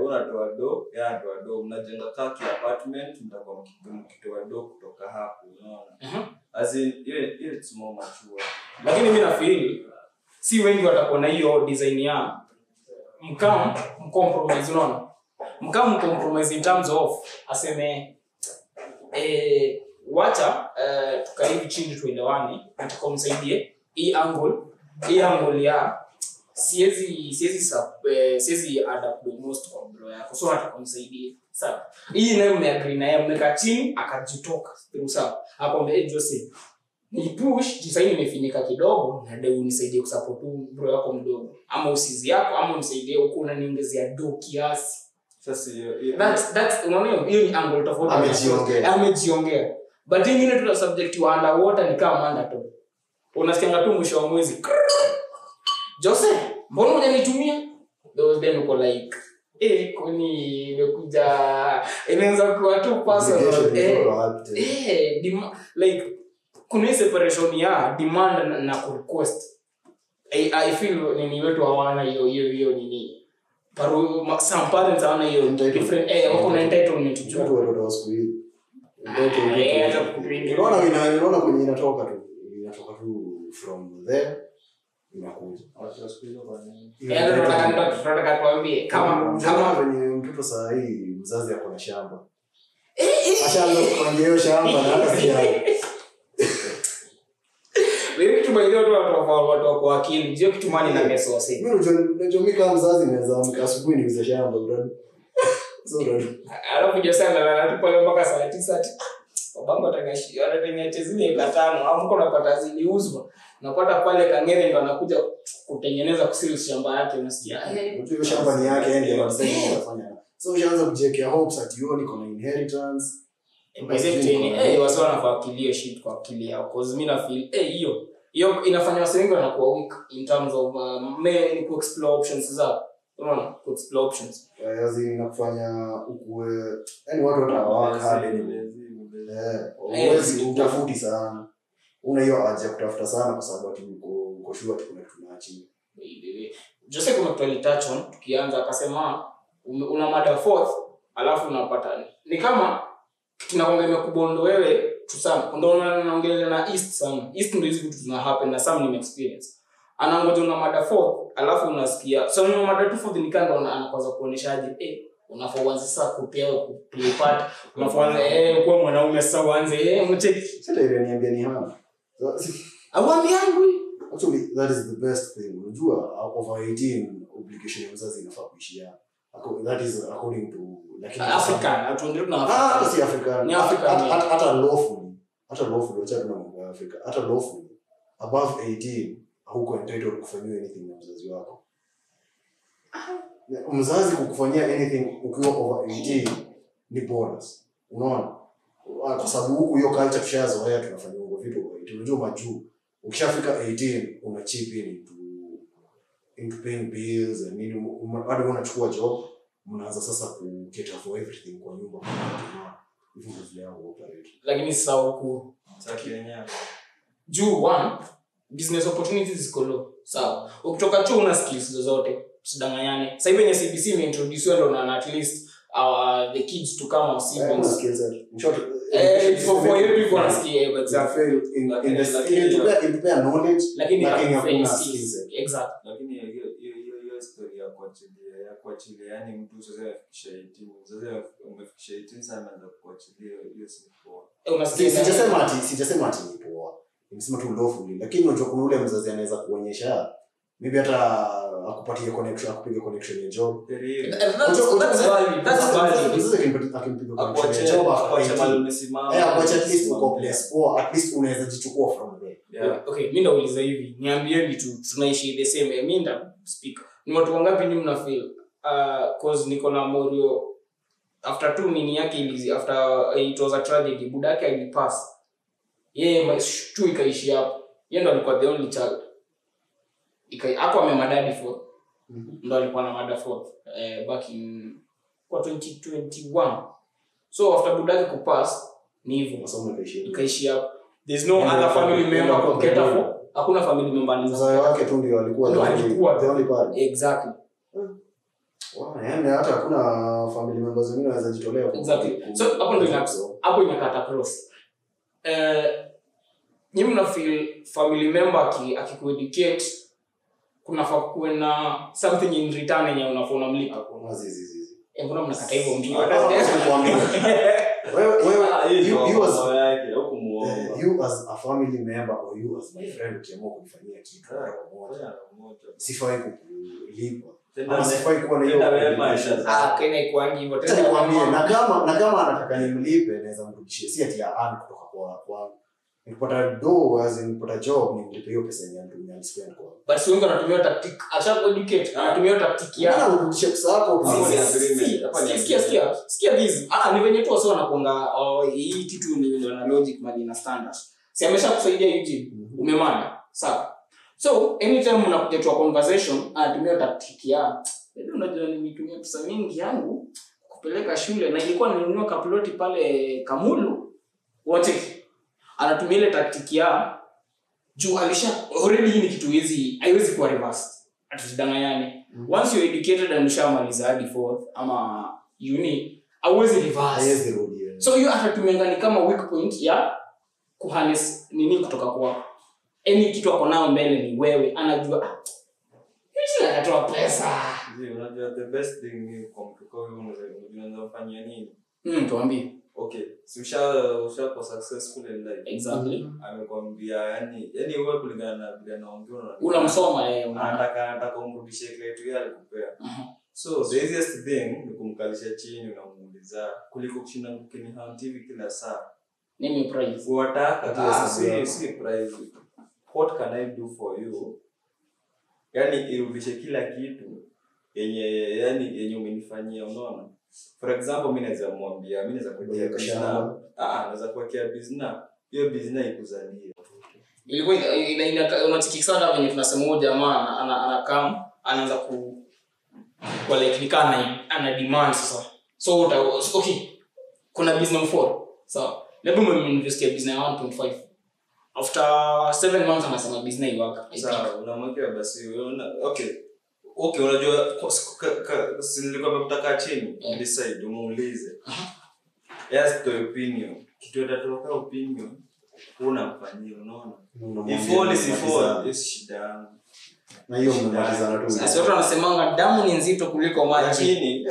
unatoa- do anatoa do mnajenga ka ki apartment mtakuwa mkitoa do kutoka hapo unaona?
Mhm.
ile ile
lakini mi nafiri si wengi watakuwa na hiyo design ya mkam mcompromise unaona? Mkam mcompromise in terms of aseme eh, wacha eh, tukae hivi chini tuelewane nataka hii angle. Hii angle ya siwezi siwezi sub- eh, siwezi adapt the most kwa bro yako. So nataka sawa. Hii naye mmeagree naye mmekaa chini akajitoka. Sawa. Akwambia hey, Joseph ni push imefinika kidogo na dai unisaidie kusupport bro yako mdogo. Ama usizi yako ama unisaidie huko unaniongezea do kiasi.
Sasa hiyo hiyo-
that's that's unaona hiyo- hiyo ni angle tofauti.
Amejiongea.
amejiongea. But hii ingine tuna subject wa underwater ni kama mandatory unasikianga tu mwisho wa mwezi. Joseph mbona unanitumia Those then uko like eh kuni imekuja inaanza kuwa tu personal eh.
imetoka wapi tena?
eh like kuna hii separation ya demand na, kurequest I, I feel nini wetu hawana hiyo hiyo hiyo nini. Paru some parents hawana hiyo different. Eh wako na entitlement juu
Watu watoto wa siku
eh, kukuingia.
Unaona ina- unaona kwenye inatoka tu. Inatoka tu from there inakuja?
Eh, ndio tunataka tunataka tuambie kama
kama
kama
mtoto saa hii mzazi akona shamba.
Eh, eh,
ashaanza kupangia hiyo shamba na hata
kitu baadhi watu watu wako akili. Sio kitu mani na meso wasi
Mimi unajua unajua mimi kama mzazi naweza amka asubuhi niuze shamba brother.
Alafu je sana pale mpaka saa 9 ati babangu zile eka tano. Au mko ziliuzwa napata pale kangere ndo anakuja kutengeneza shamba yake unasikia?
Unajua hiyo shamba ni yake yeye ndiye anasema anafanya so ushaanza kujiwekea hopes ati yo niko na inheritance.
By the way, tena, wasi wanafaa shit kwa akili yao cause mi nafeel hiyo hiyo inafanya wasi wengi wanakuwa weak in terms of uh, me ni kuexplore options zao unaona kuexplore options.
Yaani inakufanya ukue yani watu watawaka hadi ni Eh,
Eh,
utafuti sana. Una hiyo haja kutafuta sana kwa sababu ati uko
jose kitu tukianza akasema una mada fourth alafu unapata ni kama tunakwanga imekubondo wewe tu sana ndo una- naongelea na east sana east ndo hizi vitu zina happen na some nime experience anangoja una mada fourth alafu unasikia so una mada tu fourth nikanga anakwanza kuoneshaje eh unafaa uanze sasa kupea kuplay part unafaa uanze eh kuwa mwanaume sasa uanze eh mcheki
Sasa ile niambia ni hana. So,
awami yangu hii.
Actually, that is the best thing. Unajua, uh, over 18 obligation ya mzazi inafaa kuishia. That is according to lakini
African atuendelee na
Ah, si African.
Ni African,
Hata-
yeah.
Hata- lawfully. Wacha tuna mambo ya Afrika. Hata lawfully, above 18 hauko entitled kufanyiwa anything na mzazi wako. Mzazi kukufanyia anything ukiwa over 18 ni bonus. Unaona? Ah, Kwa sababu huku hiyo culture tushazoea tunafanyia hivyo vitu over 18. Unajua majuu ukishafika 18 una chip in into into paying bills and nini bado unachukua job mnaanza sasa ku cater for everything kwa nyumba
lakini sasa huku juu one business opportunities ziko low. Sawa. Ukitoka chuo una skills zozote usidanganyane. Sasa hivi yenye cbc imeintroduce ndo na at least uh, the kids to come our
Eh,
siblings
skill set in short
for for you people
you
wanasikia but
fail in in the
lakini-
to in knowledge
lakini
Lakini
hakuna
hakuna
skills.
skills.
Exactly.
Lakini hiyo hiyo hiyo hiyo story ya kuachilia ya kuachilia yani mtu sasa afikisha 18 sasa umefikisha 18 sana anaanza kuachilia hiyo si poa.
Eh, unasikia
sijasema ati sijasema ati ni poa. Nimesema tu lawfully lakini unajua kuna ule mzazi anaweza kuonyesha maybe hata akupatie connection akupige connection ya job.
Eh,
hiyo.
that's that's valid that's valid
Mzazi akimpa- akimpiga connection ya
Akuache-
job after
akuache
18,
mahali umesimama,
Eh, akuache at least
umesimama.
uko place poa, at least unaweza jichukua from there.
Yeah.
okay mi ndauliza hivi niambieni tu tunaishi the same. Eh, mi nda speak. Ni watu wangapi ni mna feel uh, cause niko na morio. After two mini yake ilizi after uh, it was a tragedy. Buda yake alipass yeye tu ikaishi hapo. Yeye ndo alikuwa the only child. Ikai- hapo amemadadi for ndo alikuwa na mada fourth eh, back in kwa 2021 so after buda yake kupass ni hivyo. Ikaishi hapo. There's no
yeah,
other family member kumketa for hakuna family member
Mzazi wake tu ndio alikuwa
alikuwa.
the only parent.
exactly
Wow, yaani hata hakuna family members wengine wanaweza jitolea
Exactly. So, hapo ndio ina- hapo inakata cross eh nyi mna feel family member aki akikueducate kunafaa kuwe na something in return yenye unafaa unamlipa
hakuna zizi zizi.
Eh, mbona mnakata hivyo mbio
Hata sasa nikwambie. Wewe wewe you,
ndio
you as
mambo yake, hukumuomba.
you as a family member or you as my friend ukiamua kunifanyia kitu mara moja
fanya moja.
sifai kukulipa Na
ah
na kama na anataka nimlipe naweza mrudishie. Si ati ya earn kutoka kwa kwangu nikipata do as in nikipata job nimlipe hiyo pesa yenye alitumia alispend kwa.
But wengi wanatumia tactic acha educate anatumia tactic ya
Mbona urudishe pesa yako
Hapo
Si-
ni
si-
agreement.
si-
Hapa ni
sikia- sikia- sikia- sikia. Ah, ni venye tu wasi wanakuanga oh, hii kitu ni na logic mali na standard si amesha kusaidia Eugene umemana sawa so anytime mnakuja tu conversation anatumia tactic ya "Wewe unajua nimetumia pesa mingi yangu kupeleka shule na ilikuwa nilinunua kaploti pale Kamulu. Wote anatumia ile tactic ya juu alisha already hii ni kitu hizi haiwezi kuwa reversed. Atudanganyane
Mhm.
once you're educated and ushamaliza hadi fourth ama uni hauwezi reverse. So hiyo atatumianga ni kama weak point ya kuhanes nini kutoka kwako any kitu ako nao mbele ni wewe anajua "Ah, pesa.
Unajua the best thing ni kwa huyo unaweza unaweza kufanyia nini?
Mm, tuambie.
Okay si usha ushakuwa successful in life.
Exactly.
Amekwambia yani yani wewe kulingana na vile anaongea
unamsoma yeye
anataka anataka umrudishie kile tu yeye alikupea.
Mhm.
so the easiest thing ni kumkalisha chini unamuuliza kuliko kushinda hivi kila saa. Wataka si si what can i do for you? Yani irudishe kila kitu yenye yani yenye umenifanyia unaona? For example mimi naweza mwambia mimi naweza kuwekea
Kuweka
business. ah naweza kuwekea business. Hiyo business ikuzalie
ilikuwa ina- ina- sana venye tunasema huyo jamaa ana- ana- anakam anaanza ku kwa like nikaa ana, ana demand sasa. So uta, okay kuna business 4 sawa. Labda umeinvest ya business 1.5 after 7 months anasema business iwaka
unamwekea basi. Una, okay. Okay unajua nilikuwa chini
Yeah.
decide umuulize.
Aha.
yes to opinion. Kitu atatoka opinion. Unamfanyia unaona? Ifoli si
mmemalizana.
fall yes shida yangu.
Watu wanasemanga damu ni nzito kuliko maji.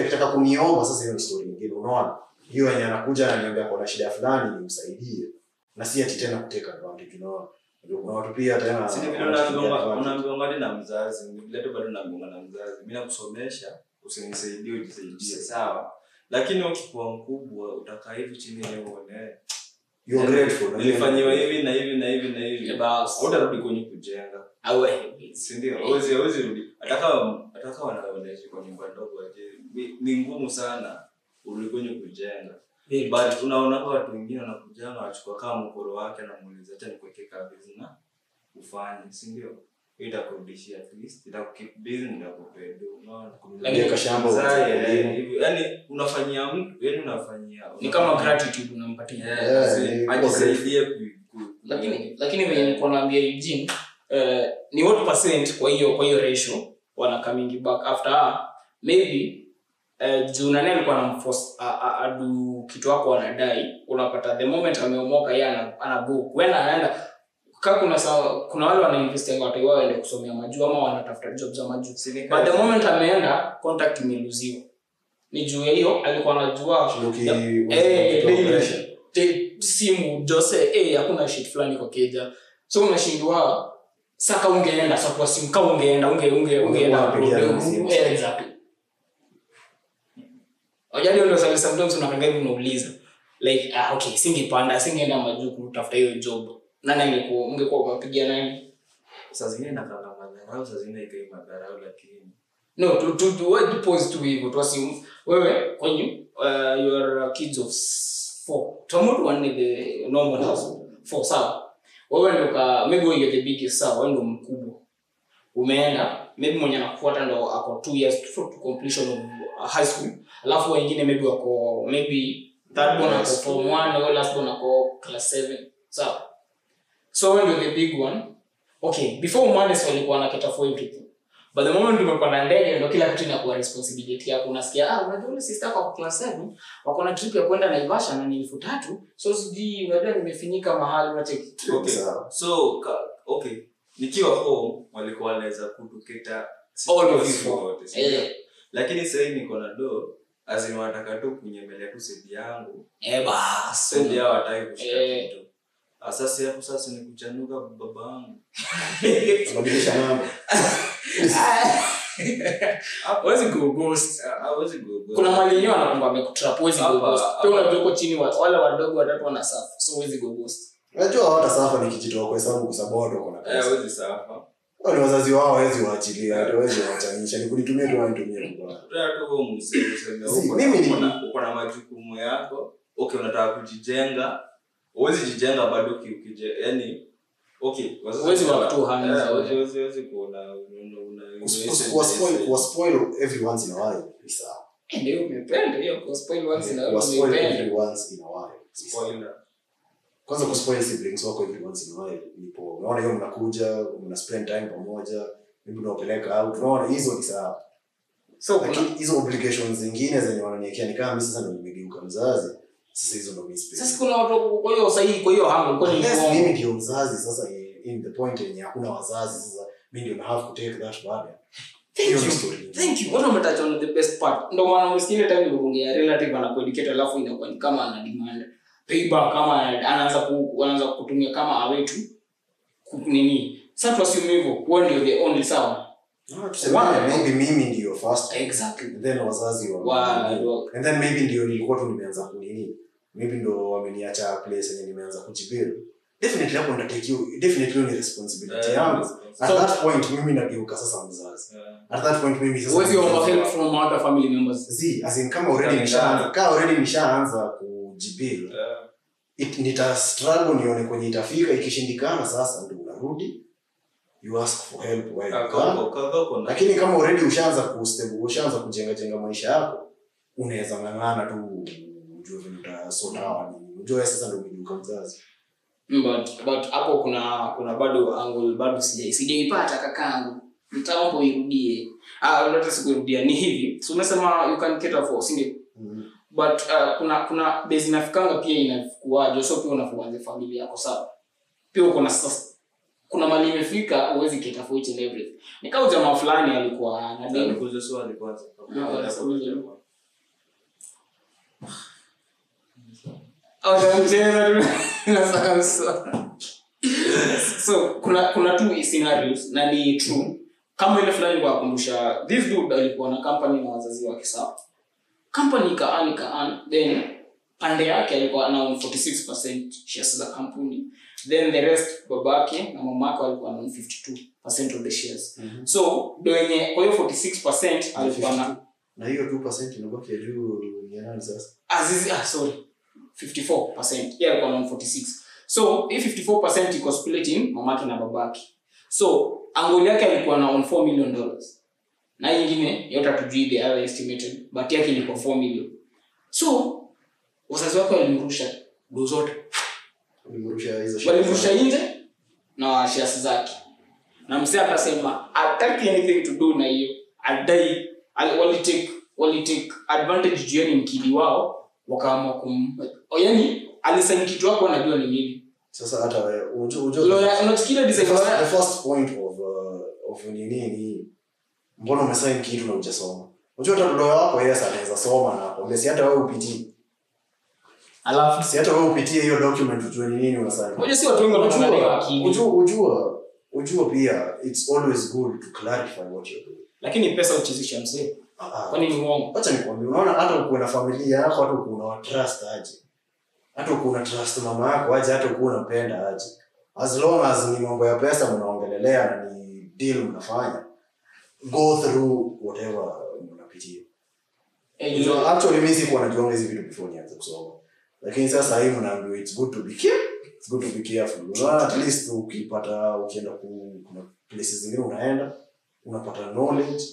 Akitaka kuniomba sasa hiyo ni story nyingine unaona? Hiyo yenye anakuja ananiambia kona shida fulani nimsaidie na si ati tena kuteka advantage unaona kuna watu pia tena
vile na mzazi vile tu bado naambiwa na mzazi. Mimi nakusomesha usinisaidie ujisaidie. Sawa? Lakini ukikuwa mkubwa utakaa hivi chini leo uone
You are
nilifanyiwa hivi na hivi na hivi na hivi. Utarudi kwenye kujenga. Sindio rudi. Wanaonaishi kwa nyumba ndogo ni- ni ngumu sana urudi kwenye kujenga
Very
but unaona watu wengine wanakujanga wachukua kama mkoro wake anamuuliza acha nikuweke kabisa na ufanye sindio Hiyo itakurudishia at least itakukeep busy na do unaona
Lakini kashamba
hivyo yani unafanyia mtu yani unafanyia
ni kama gratitude unampatia.
Yeah, ajisaidie
lakini lakini venye nilikuwa naambia Eugene uh, ni what percent kwa hiyo kwa hiyo ratio wana coming back after maybe eh, juu nani alikuwa anamforce a- a- adu kitu wako anadai unapata the moment ameomoka yeye ana, ana anaenda kuna sawa, kuna wale wanainvest watu wao waende kusomea majuu ama wanatafuta job za majuu but the moment ameenda contact imeluziwa. Ni juu ya hiyo alikuwa anajua Eh,
pressure.
Te- simu jose eh, hakuna shit fulani kwa keja. So unashindwa saka ungeenda sakuwa simu kama ungeenda unge, unge, ungeenda eh, exactly Wajali ndio sometimes hivi unauliza like ah, okay singepanda singeenda majuu kutafuta hiyo job. Nani angekuwa ungekuwa umepigia nani?
Saa zingine nakanga madharau saa zingine ikai madharau lakini
no to to to what pose to hivyo tu assume. Wewe kwenye uh, you kids of four. Tomoto one the normal house. Four sawa. Wewe ndo ka maybe wewe the biggest sawa wewe ndo mkubwa. Umeenda maybe mwenye anakufuata ndo ako two years to, to completion of uh, high school. Alafu wengine maybe wako maybe third born ako form 1 au last born ako class 7 sawa so wewe ndo the big one okay before umandes walikuwa wanaketa for everything. But the moment umepanda ndege ndio kila kitu inakuwa responsibility yako. Unasikia ah unajua ule sister kwa class 7 wako na trip ya kwenda Naivasha na ni elfu tatu. So sijui unajua nimefinyika mahali unacheki
okay. So ka, okay. Nikiwa home walikuwa wanaweza kutuketa
All of you.
wote,
eh
lakini sahii niko na do azini tu kunyemelea tu sedi yangu.
Eh
sedi yao wataki kushika
Eh.
kitu. Asasi hapo sasa ni kuchanuka baba wangu hawezi
kuna unajua uko chini wale wadogo watatu wanasafu so huwezi gogost najua
Unajua nikijitoa kwa hesabu kwa sababu watu wako na
Eh,
pesa. Ni wazazi wao hawezi waachilia, hawezi waachanisha. Ni tu wanitumie mimi
uko na- majukumu yako okay unataka kujijenga uwezi jijenga bado yani okay wazazi-
Huwezi work two hands.
Eh, huwezi- huwezi- huwezi kuona una- una-
Kus-
una-
kus- kuwa spoil- kuwa spoil every once in a while ni sawa.
Ndio umependa hiyo kwa once in a while
kwanza kuspoil siblings wako every once in a while. Nipo. Unaona hiyo mnakuja mna spend time pamoja mimi unawapeleka out. Unaona hizo ni sawa.
So
lakini hizo obligations zingine zenye wananiwekea ni kama mimi sasa ndo nimegeuka mzazi sasa hizo ndo mimi
sasa kuna watu kwa hiyo sahihi kwa hiyo hamu kwa ni yes,
mimi ndio mzazi sasa in- the point yenye hakuna wazazi sasa mimi ndio na have to take that burden.
Thank you. thank you. Watu wametouch on the best part. Ndo maana msikile time nilipoongea relative anakueducate alafu inakuwa ni kama ana demand payback kama anaanza ku, anaanza kutumia kama awetu nini. Sasa tuassume hivyo wewe ndio the only sawa
tuseme
One.
maybe mimi ndio first
exactly.
then wazazi wa
Wa-
and then maybe ndio nilikuwa tu nimeanza kunini maybe ndo wameniacha place yenye nimeanza kujibuild definitely hapo nitatake you definitely ni responsibility yangu. at
So-
that point mimi nageuka sasa mzazi. At that point mimi sasa
Huwezi omba help from other family members.
Zi, as in kama already nishaanza kama already nishaanza kujibuild
eh,
it, nitastruggle nione kwenye itafika ikishindikana sasa ndio unarudi. You ask for help where you can
uko- kaka uko na-
lakini kama already ushaanza kustable ushaanza kujenga jenga maisha yako unaweza ng'ang'ana tu ujue vile utasotawa nini ujue sasa ndio umegeuka mzazi.
But but hapo kuna kuna bado angle bado sija sijaipata kakangu mtambo irudie. Ah hata sikurudia ni hivi. So umesema you can cater for si ndio. But uh, kuna kuna base inafikanga pia inakuaje so pia unafuanze familia yako sawa? Pia uko na sasa kuna mali imefika uwezi for each and everything. Nikao jamaa fulani alikuwa na
deni kuzo so
alikuwa wala siulize. Watamcheza tu. So kuna kuna two scenarios na ni true. Kama ile fulani kwa kumbusha this dude alikuwa na company na wazazi wake sawa company ikaani kaan then pande yake alikuwa na 46% shares za kampuni. Then the rest babake na mamake walikuwa na 52% of the shares.
Mhm.
so ndo wenye kwa hiyo 46% alikuwa na
na hiyo 2% inabaki ya juu ni nani sasa?
Azizi ah sorry. 54% yeye alikuwa na 46 so hii 54% iko split in mamake na babake. So angoli yake alikuwa na 4 million dollars na ingine yote hatujui the other estimated but yake ilikuwa 4 million. So wazazi wake walimrusha do zote. Walimrusha nje na shares zake. Na msee akasema ataki anything to do na hiyo. Adai walitake walitake advantage juani mkidi wao wakaamua kum yani alisaini kitu wako anajua ni nini.
Sasa hata wewe unajua unajua
lawyer unachikia
the
design
the first point of uh, of nini ni mbona umesign kitu na ujasoma unajua hata lawyer wako yes anaweza soma na akwambia si hata wewe upitie.
Alafu?
Si hata wewe upitie hiyo document ujue ni nini unasign.
Unajua si watu wengi wanaangalia akili.
ujua ujua ujua pia it's always good to clarify what you're doing.
Lakini pesa uchezisha mzee.
Ah, ah.
kwani ni uongo?
Acha nikwambie unaona hata uko na familia yako hata uko na trust aje? Hata uko na trust mama yako aje hata uko unapenda aje? As long as ni mambo ya pesa mnaongelelea na ni deal mnafanya go through whatever
unapitia.
Unajua, actually mimi sikuwa najuanga hizi vitu before nianze kusoma lakini sasa hii mnaambiwa it's good to be careful it's good to be careful. Unaona at least ukipata ukienda ku kuna places zingine unaenda unapata knowledge.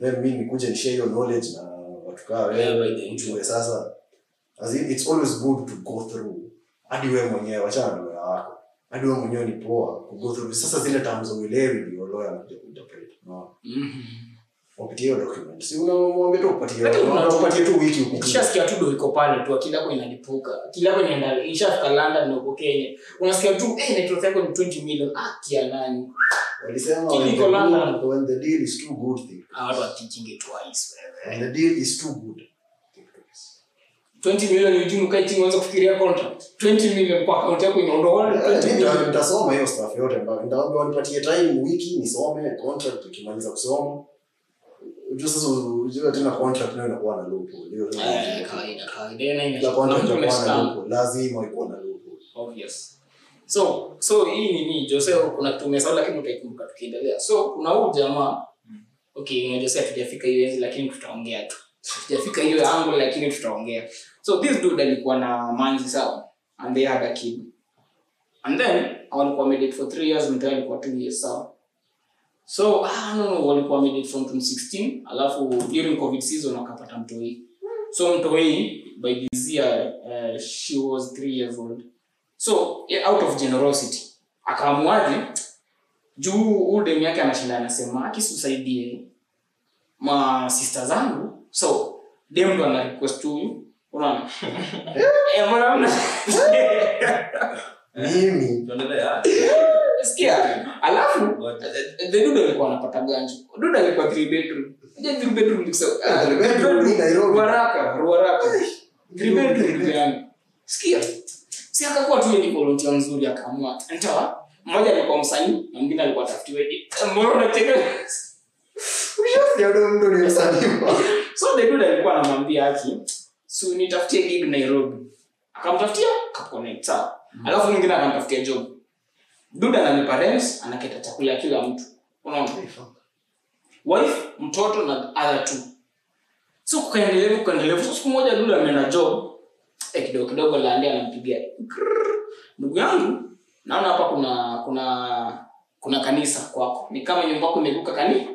Then mimi nikuje nishare hiyo knowledge na watu kaa wewe
the
sasa as in, it's always good to go through. Hadi wewe mwenyewe wachana na lawyer wako. Hadi wewe mwenyewe ni poa ku go through. Sasa zile terms uelewi ndio lawyer anakuja kuinterpret unaona wapitie hiyo document. Tu upatie
Lakini
tu wiki upitie
ukishasikia tu ndo iko pale tu akili yako inalipuka. Akili yako inaenda ishafika london na uko kenya. Unasikia tu eh net yako ni 20 million. Ah kia nani?
Walisema
Kili iko London.
when the deal is too good think
Ah, watu watichinge twice. Wewe
the deal is too good think twice
20 million ujini ukae chini uanze kufikiria contract. 20 million kwa account yako inaondoka
Eh,
20 million.
nitasoma hiyo stuff yote ambayo wanipatie time wiki nisome contract ikimaliza kusoma. Ujue sasa ujue tena contract nayo inakuwa na hiyo
eh kawaida kawaida.
Inakuwa lazima ikuwa na
obvious. So so hii nini jose kuna tumesahau lakini utaikumbuka tukiendelea. So kuna huu jamaa okay unajua sasa tujafika hiyo enzi lakini tutaongea tu. Tujafika hiyo angle lakini tutaongea so this dude alikuwa na manzi sawa. And they had a kid. And then walikuwa wamedate for three years mtao alikuwa two years sawa. So ah, no, no, walikuwa wamedate from 2016 alafu during covid season wakapata mtoi so mtoi by this year uh, she was three years old. So out of generosity akaamuaje juu huu dem yake anashinda anasema akisusaidie ma sister zangu. So dem ndo ana request huyu unaona? Eh, mbona mna-
mimi
sikia alafu the dude alikuwa anapata ganjo dude alikuwa three bedroom. Unajua three bedroom ni kusema-
bedroom ni Nairobi.
Ruaraka, Ruaraka. Three bedroom ndugu yangu. sikia si akakuwa tu ni volunteer mzuri akaamua ntawa mmoja alikuwa msanii na mwingine alikuwa tafutiwa mbona unacheka
Ushasikia mtu ni msanii
so the dude alikuwa anamwambia aki so nitafutie gig nairobi. Akamtafutia kapconnect sawa. Alafu mwingine akamtafutia job. Duda ananipa rent anaketa chakula ya kila mtu. Unaona? Wife mtoto na other two. So kukaendelevu kukaendelevu so siku moja duda ameenda job. Eh, kidogo kidogo laandi anampigia. Ndugu yangu naona hapa kuna kuna kuna kanisa kwako. Ni kama nyumba yako imeguka kanisa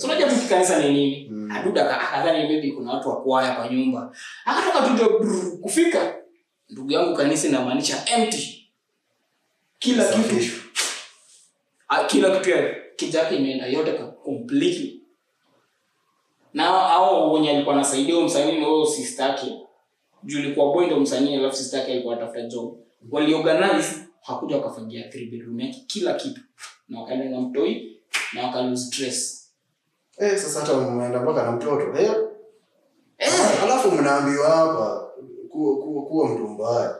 so unajua tu kanisa ni nini?
Mm.
aduda akadhani maybe kuna watu wa kwaya kwa nyumba. Akatoka tu kufika. Ndugu yangu kanisa inamaanisha empty. Kila kitu. Ah, kila kitu kijake imeenda yote completely. Na hao wenye alikuwa anasaidia huyo msanii huyo sistaki juu ilikuwa boy ndo msanii alafu sistaki alikuwa atafuta job. Waliorganize hakuja wakafagia three bedroom yake kila kitu. Na wakaenda na mtoi na waka stress
Eh, sasa hata umeenda mpaka na mtoto eh?
eh,
alafu mnaambiwa hapa kuwa, kuwa, kuwa mtu mbaya.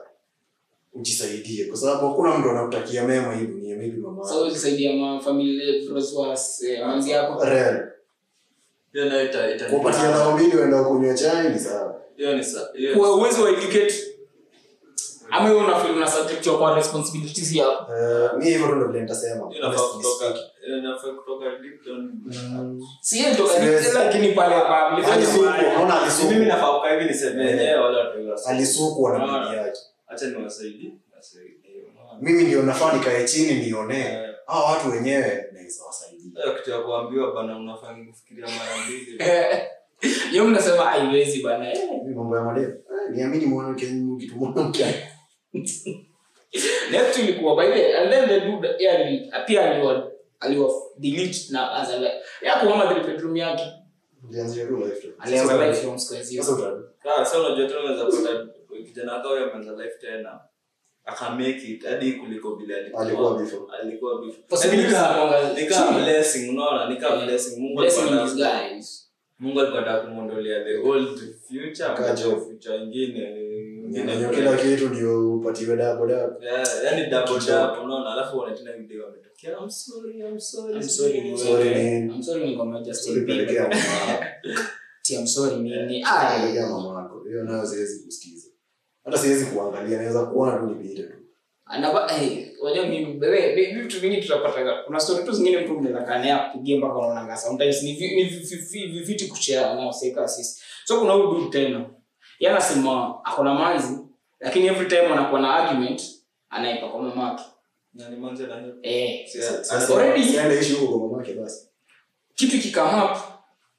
Ujisaidie kwa sababu hakuna mtu anakutakia mema hii dunia maybe mama.
Sasa saidia ma family was eh, manzi yako.
Real.
hiyo nayo ita- ita-
kupatia dhao mbili uenda kunywa chai ni sawa.
hiyo ni sawa
kwa uwezo wa educate ama wewe una una subject your kwa responsibilities yako?
Eh, hivyo ndo vile nitasema. Mm.
si yeye lakini pale
unaona
mimi nafaa kukaa hivi niseme
Eh.
wala
na
Unaona?
yake.
Acha niwasaidie.
Mimi ndio nafaa nikae chini nionee
Eh,
hao watu wenyewe naweza wasaidia
kitu ya kuambiwa bana unafaa kufikiria mara mbili.
Yo mnasema haiwezi bana.
Mambo ya mademu niamini mwanamke kitu mwanamke
next ilikuwa by the and then the dude yeye pia aliwa aliwa delete na as a yako mama the bedroom yake.
Ulianzisha tu life tu.
alianza life from square zero
sasa utarudi.
Sasa unajua tena unaweza pata kijana kama ameanza life tena. Aka it hadi kuliko vile alikuwa.
Alikuwa before.
alikuwa before. Nika-
zinakuanga
nika
chini.
blessing unaona? Nika blessing. Mungu alikuwa
in
Mungu alikuwa anataka kumuondolea the old future akaja future ingine
Nyang'anya kila kitu ndio upatiwe dabo dabo
yani
dabo
dabo unaona alafu wanatena video wametokea I'm sorry I'm sorry
I'm sorry ni
Sorry,
I'm sorry ni ngoma just
mama.
Ti, I'm sorry mimi
ah
ah
mama yako. Hiyo nayo siwezi kusikiza. Hata siwezi kuangalia naweza kuona tu nipite tu.
Anaba eh wajua mimi bebe be- vitu vingi tutapata kuna story tu zingine mtu mnaweza kanea kupigia mpaka unaona ngasa sometimes. Ni vi- ni vi- vi- vi- vi- viti kushare na waseka sisi. So kuna huyu dude tena yeye anasema ako na manzi lakini every time anakuwa na argument anaipa kwa mama yake.
Na ni manze na hiyo
eh
mamake
kitu kikam up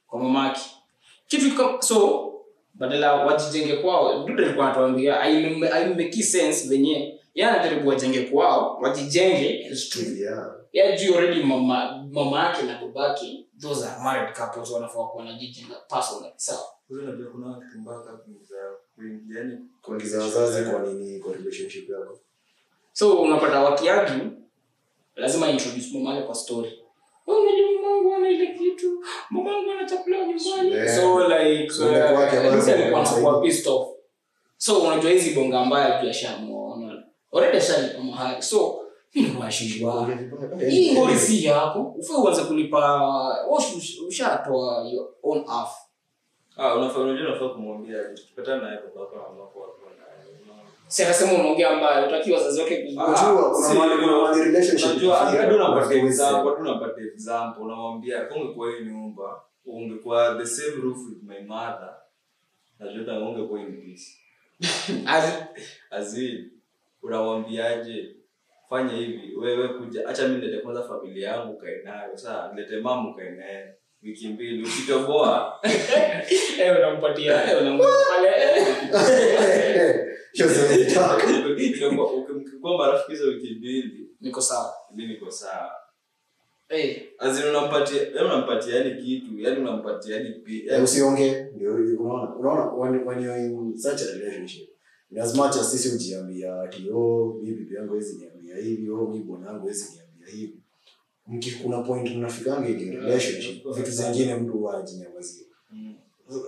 kwa mamake kitu kika, so badala wajijenge kwao dude alikuwa anatuambia aimeki sense venye. Yeye anajaribu wajenge kwao wajijenge. Ya juu already mama mama yake na babake those are married couples wanafaa kuwa na jijenga personally sawa?
Kuna watu yani
kuingiza wazazi kwa nini kwa relationship yako?
So unapata wakiagi lazima introduce mamake kwa story. "Oh, unajua mamangu ana ile kitu. Mamangu ana chakula nyumbani. So like
So ile kwake basi
Lucy alikuwa anakuwa pissed off. So unajua hizi bonga already ashalipa so hii ngori si yako ufai uanze kulipa ushatoa your own half
ah unafaa unajua unafaa kumwambia tukipatana naye baba na mama wako
si akasema unaongea mbaya utakiwa wazazi wake ku-
Unajua, kuna
si,
kuna mahali relationship
Unajua,
ikifikia,
hadi unapatia example,
wezi-
hadi example, unamwambia kama ungekuwa hii nyumba ungekuwa the same roof with my mother najua ungekuwa in peace.
As-
unamwambiaje fanya hivi wewe kuja acha mi nilete kwanza familia yangu ukae nayo saa nilete naye wiki mbili ukitoboa
eh, unampatia. Eh,
mkikuwa marafiki hizo wiki mbili.
Niko sawa.
Mi niko sawa.
Eh.
Azini unampatia yani unampatia yani kitu yani unampatia yani pi-
usionge ndio unaona when, you're in such a relationship as much as sisi ujiambia ati oh mi bibi yangu hawezi niambia hivi oh mi bwana yangu niambia hivi. mki kuna point mnafikanga in relationship. Vitu zingine mtu huwa ajinyamazia
Mm.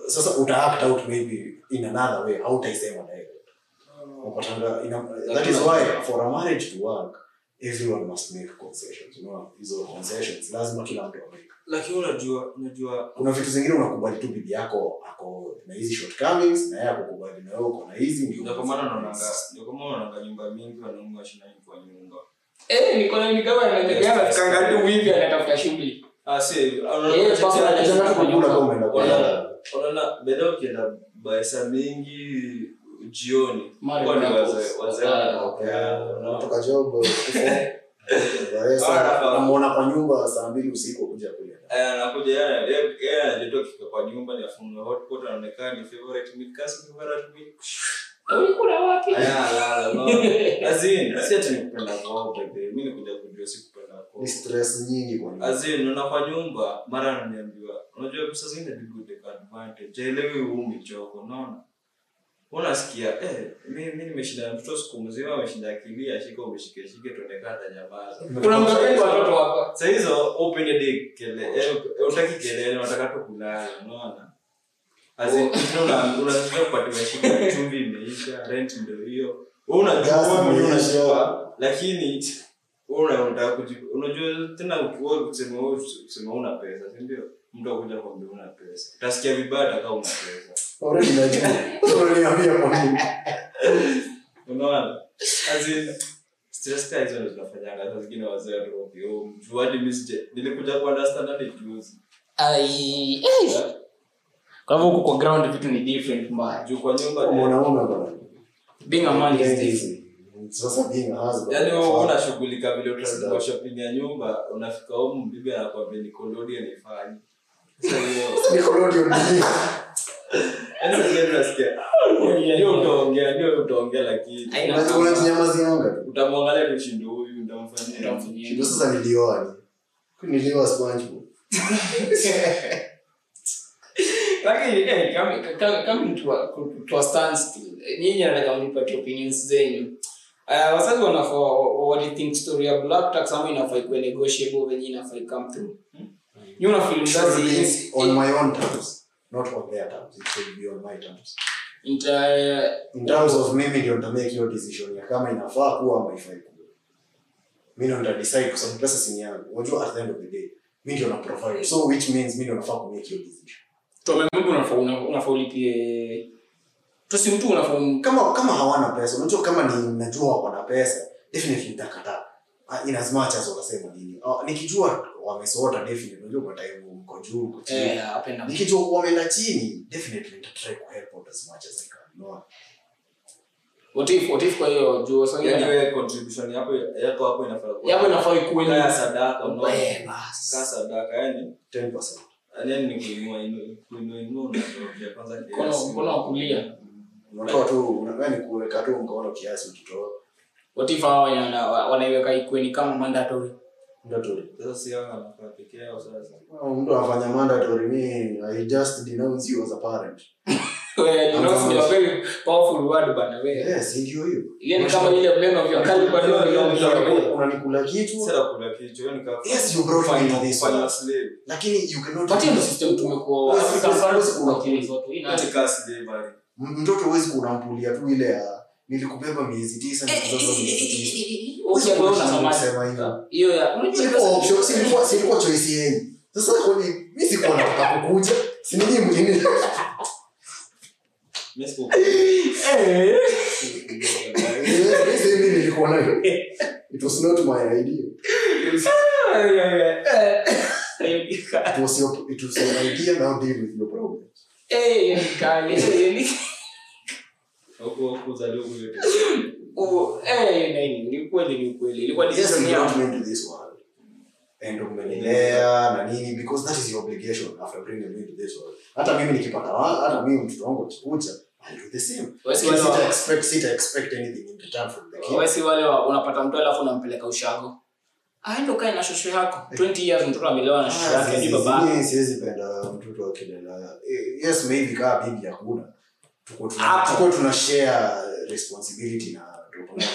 sasa uta act out maybe in another way hautaisema direct. Unapatanga ina, that is why for a marriage to work everyone must make concessions you know? Hizo concessions lazima kila mtu ameke
lakini unajua unajua
kuna vitu zingine unakubali tu bibi yako ako na hizi shortcomings na yeye akukubali na wewe uko na hizi ndio
kwa maana naonanga ndio kwa maana naonanga nyumba mingi wanaume washinani kwa nyumba
Eh, niko ni kama anategemea fikanga tu hivi anatafuta shughuli.
ah si
Eh,
unaona ukienda baesa mingi jioni wazee wazee
Ah,
job kufo kwa nyumba saa mbili usiku kuja kule.
Eh, anakuja yeye yeye- yeye anajitoa kifika kwa nyumba ni hotpot anaonekana ni favorite favorite
Ulikula wapi?
nyingi kwa nyumba.
Mara ananiambiwa unajua saa zingine bibi take advantage. Haelewi huu michoko unaona? Unasikia eh mi nimeshinda mtoto siku mzima ameshinda akilia shika umeshikeshike tuonekana hata nyamaza
Kuna mgapeni watoto hapa.
Saa hizo open hadi kele eh, utaki kelele unataka tu kulala unaona As in, una unataka kupatiwa shida chumvi imeisha rent ndio hiyo. Unajua lakini unajua tena kusema una pesa mtu akuja kwambia una pesa. Utasikia vibaya una pesa. Hizo ndo zinafanyanga hata zingine wazee nilikuja juzi.
Kwa hivyo huko kwa ground vitu ni different mbaya.
juu kwa nyumba
mwanaume bwana.
Being a man is different.
sasa being a husband.
Yaani wewe unashughulika vile utaenda shopping ya nyumba unafika huko bibi anakuambia ni kolodi anifanye utaongea ndio utaongea lakini
Haina
Unajua
kama.
unajinyamazianga
utamwangalia tu huyu utamfanyia.
Sasa nilioa nilioa SpongeBob
Lakini eh kama kama kama to a, to a standstill. Nyinyi nataka mnipatie opinions zenyu. Uh, wazazi wanafaa what story ya black tax ama inafaa ikuwe negotiable venye inafaa come through. Nyinyi una feel mzazi
on my own terms not on their terms it should be on my terms.
Inta
in terms of mimi ndio nitamake hiyo decision ya kama inafaa kuwa ama ifai kuwa. Mi ndio nitadecide kwa sababu pesa si yangu. Unajua at the end of the day mi ndio na provide. So which means mi ndio nafaa kumake hiyo decision
tuamembe unafaa una- unafaa ulipie tusi mtu unafaa
kama kama hawana pesa unajua kama ni najua wako na pesa definitely nitakataa Ah, in as much as wanasema nini. Uh, nikijua wamesota definitely unajua kwa time mko juu mko chini.
Eh apenda
nikijua wameenda chini definitely nitatry ku help out as much as I can no
what if what if kwa hiyo juu sasa hiyo
wewe contribution yako yako hapo inafaa kuwa
yako inafaa ikuwe
sadaka unaona?
Eh
sadaka yani
10%
Mkono- wa kulia.
unatoa tu yaani kuweka tu mkono kiasi ukitoa
what if hao wana- wanaiweka ikweni kama mandatory?
Mandatory.
Sasa si hao wanafaa peke yao sasa?
Mtu anafanya mandatory mi i just denounce you as a parent Unanikula- unanikula kitu.
Sasa kula kichwa yani kama
Yes, you brought me to this.
final
world.
slave
lakini you cannot
but hiyo system tumekuwa
Wewe-
African
wewe-
parents
wewe-
kwa kile zote. Ina
katika slave bali.
M- mtoto huwezi kunampulia tu ile ya nilikubeba miezi tisa nikubeba miezi tisa.
Okay wewe unasemaje
Kusema hivyo.
hiyo. Ya unajua
Silikuwa option, silikuwa- silikuwa choice yenyu sasa mi sikuwa nataka kukuja. Sinini mwingine
mimi
eh.
Mi sehemu nilikuwa nayo it was not my idea. It was your, it was your idea now deal with your problem
eh ni kali eh
huko huko
eh nini ni kweli ni kweli. Ilikuwa decision
you
yao
brought this world and umenilea na nini? Because that is your obligation. After bringing me into this world. Hata mimi nikipata hata mimi mtoto wangu akikuja I'll do the same.
Wewe wale
sita expect sita expect anything in return from the kid.
wewe wale unapata mtu alafu unampeleka ushago? Aende ukae na shosho yako. 20 years mtoto amelewa na shosho yake ni baba.
Mimi siwezi penda mtoto akilela Eh, yes maybe kaa bibi hakuna. Tuko tuna tuko tuna share responsibility na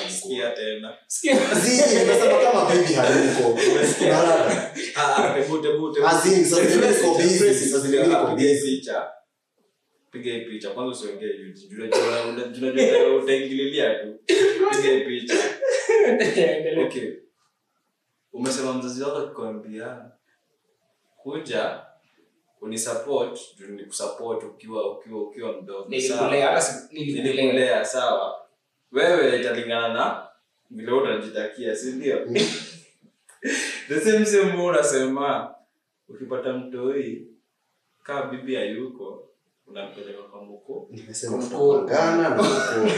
sikia tena.
Sikia.
Zii, kama bibi hayuko
Umesikia? Ah ah tebute tebute
As sasa hivi niko busy, sasa hivi niko busy.
picha piga picha. Kwanza usiongee YouTube utaingililia tu. Piga picha. Okay. Umesema mzazi wako akikwambia kuja unisupport juu nikusupport ukiwa ukiwa ukiwa mdogo.
Nilikulea
sawa. wewe italingana na vile utajitakia si ndio? The same same unasema ukipata mtoi kaa bibi hayuko unampeleka kwa mko
nimesema tutapangana na mkuu.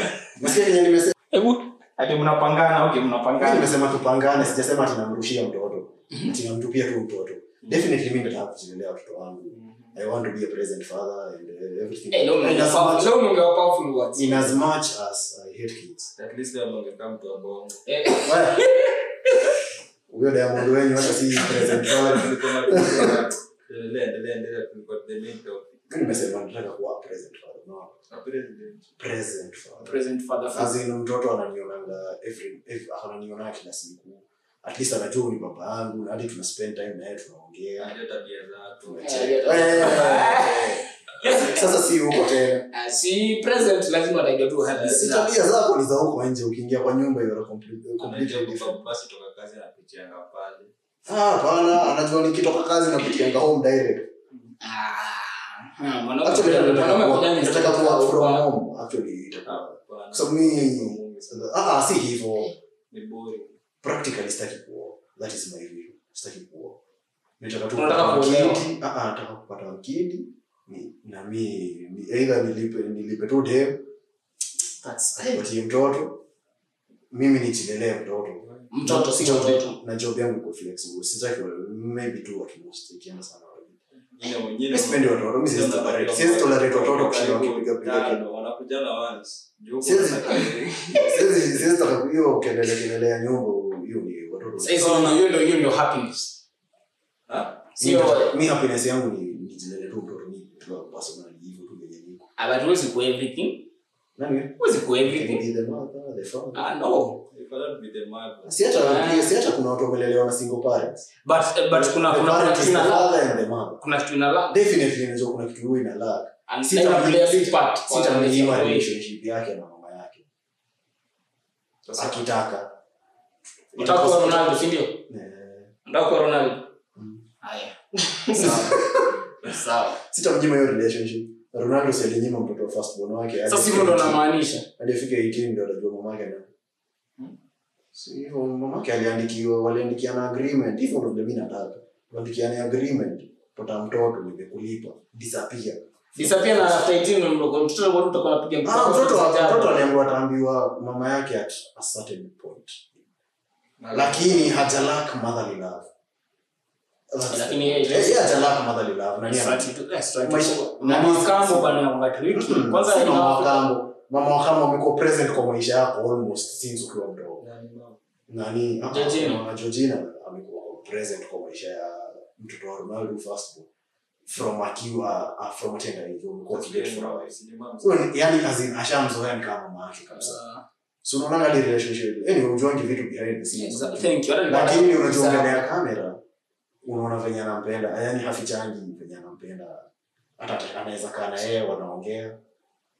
Nimesema
hebu ati mnapangana okay mnapangana
nimesema tupangane sijasema ati mtoto ati tu mtoto definitely mimi nataka kujilelea watoto wangu i want to be a present father and uh, everything
Hey, no,
in, as
powerful words.
in as much as i hate kids
at least leo ungekaa mtu wa bongo
Eh,
Waya. huyo diamond wenyu hata si present father
endelea endelea endelea tulikuwa the main topic
mtoto ananionanga every, every ananiona kila siku. At least anajua ni baba yangu na hadi tuna spend time naye tunaongea.
Eh,
Eh, sasa si huko tena.
Ah, si present lazima ataijua tu habits
si
zako.
tabia zako ni za huko nje ukiingia kwa nyumba you're completely, completely different.
basi toka kazi anapitianga pale.
Ah hapana anajua nikitoka kazi napitianga home direct.
Ah, ah, mwanaume
actually
kijana-
nataka
kijana
nataka
ni
kuwa from home. Actually kwa sababu mimi ah ah, si hivyo.
Ni boring.
Practically sitaki kuoa. That is my view sitaki kuoa. Nataka tu kupata ah ah nataka kidi na either nilipe nilipe tu dem.
That's-
mtoto. Mimi nijilelee mtoto.
Mtoto si mtoto.
na job yangu iko flexible. Sitaki maybe tu at most ikienda sana
Wengine wengine
Mimi sipendi watoto kushinda nyumba hiyo ni
happiness
yangu ni tu mtoto personally hivyo tu venye niko
but everything ah no.
You cannot be the mother.
si hata
Ah.
si hata kuna watu wamelelewa na single parents.
But but kuna kuna kuna kitu ina
father and the mother.
Kuna kitu ina lack
definitely najua kuna kitu huwa ina lack
and
Sita-
ina play a big part kwa
sitamnyima relationship yake na mama yake. Akitaka.
Unataka Ronaldo si ndio?
Eh,
Ronaldo?
Mm.
haya. Sawa.
Sitamnyima hiyo relationship ronaldo salinyima mtoto wa firstborn wake
sasa hivyo ndo namaanisha
alifika afike 18 ndo atajua mamake na hivyo mamake aliandikiwa waliandikiana agreement. Hivyo ndo vile mimi nataka tuandikiane agreement. Pata mtoto nimekulipa disappear.
Disappear na after 18 ndo mdogo. Mtoto wote utakuwa unapiga
ah mtoto mtoto aliambiwa ataambiwa mama yake at a certain point.
Na-
lakini hajalak motherly love mama kambo mama wa kambo amekuwa present kwa maisha yako almost since ukiwa mdogo.
Na ni mama.
nani
Georgina.
amekuwa present kwa maisha ya mtoto wa Ronaldo firstborn from akiwa uh, from tender age umekuwa kidate for a while.
Si ni mama.
so ni- yani as ashamzoea ni kama mama yake kabisa. So unaona hadi relationship. Anyway ujuangi vitu behind the scenes.
Thank you.
Lakini unajua mbele ya kamera unaona venye anampenda yani hafichangi venye anampenda. Hata anaweza kaa na yeye wanaongea.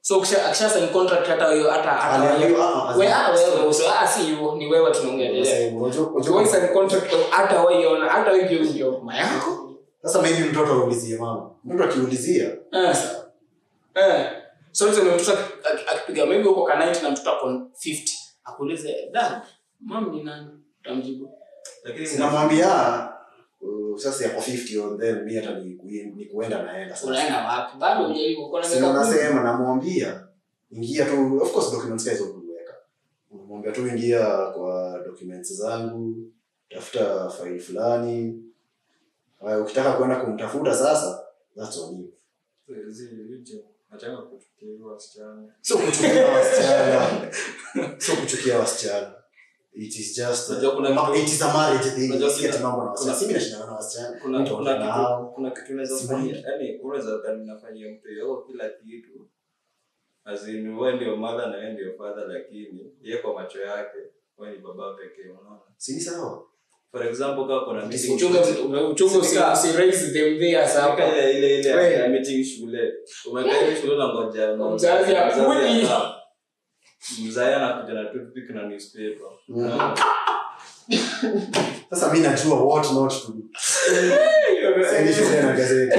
So akisha sign contract hata hiyo hata hata wewe
Aliambiwa,
we hata wewe so si ni wewe tunaongelea
Unajua- unajua-
sign contract hata wewe ona hata wewe ndio ndio mama yako.
Sasa maybe mtoto aulizie mama. Mtoto akiulizia.
Eh eh so hizo mtoto aki- aki- akipiga maybe huko ka 90 na mtoto ako 50 akuulize dad mam ni nani? Utamjibu.
Lakini
namwambia uh, sasa yako 50 on hata ni, kuenda naenda sasa.
Unaenda wapi? Bado hujaribu uko na
Si
miaka
namwambia ingia tu of course documents hizo unamwambia tu ingia kwa documents zangu tafuta file fulani. Haya ukitaka kwenda kumtafuta sasa that's on you. Sio kuchukia wasichana. Sio kuchukia wasichana it is just
Unajua kuna kitu-
it is a marriage thing
Unajua
si ati
kuna-
mambo na wasichana mimi nashindana na wasichana.
kuna kuna kitu kuna kitu unaweza yani dhani unafanyia mtu yao kila kitu. As wewe ndio mother na wewe ndio father lakini yeye kwa macho yake wewe ni baba pekee unaona?
Si ni sawa?
For example kama kuna meeting
uchunge uchunge usi raise them there
Sasa
sasa
ile ile ile
Wewe.
ya meeting shule. Umekaa shule na ngoja
Mzazi akuje.
Mzazi anakuja na toothpick na newspaper.
Sasa mi najua what not to do. Siendi shule na gazeti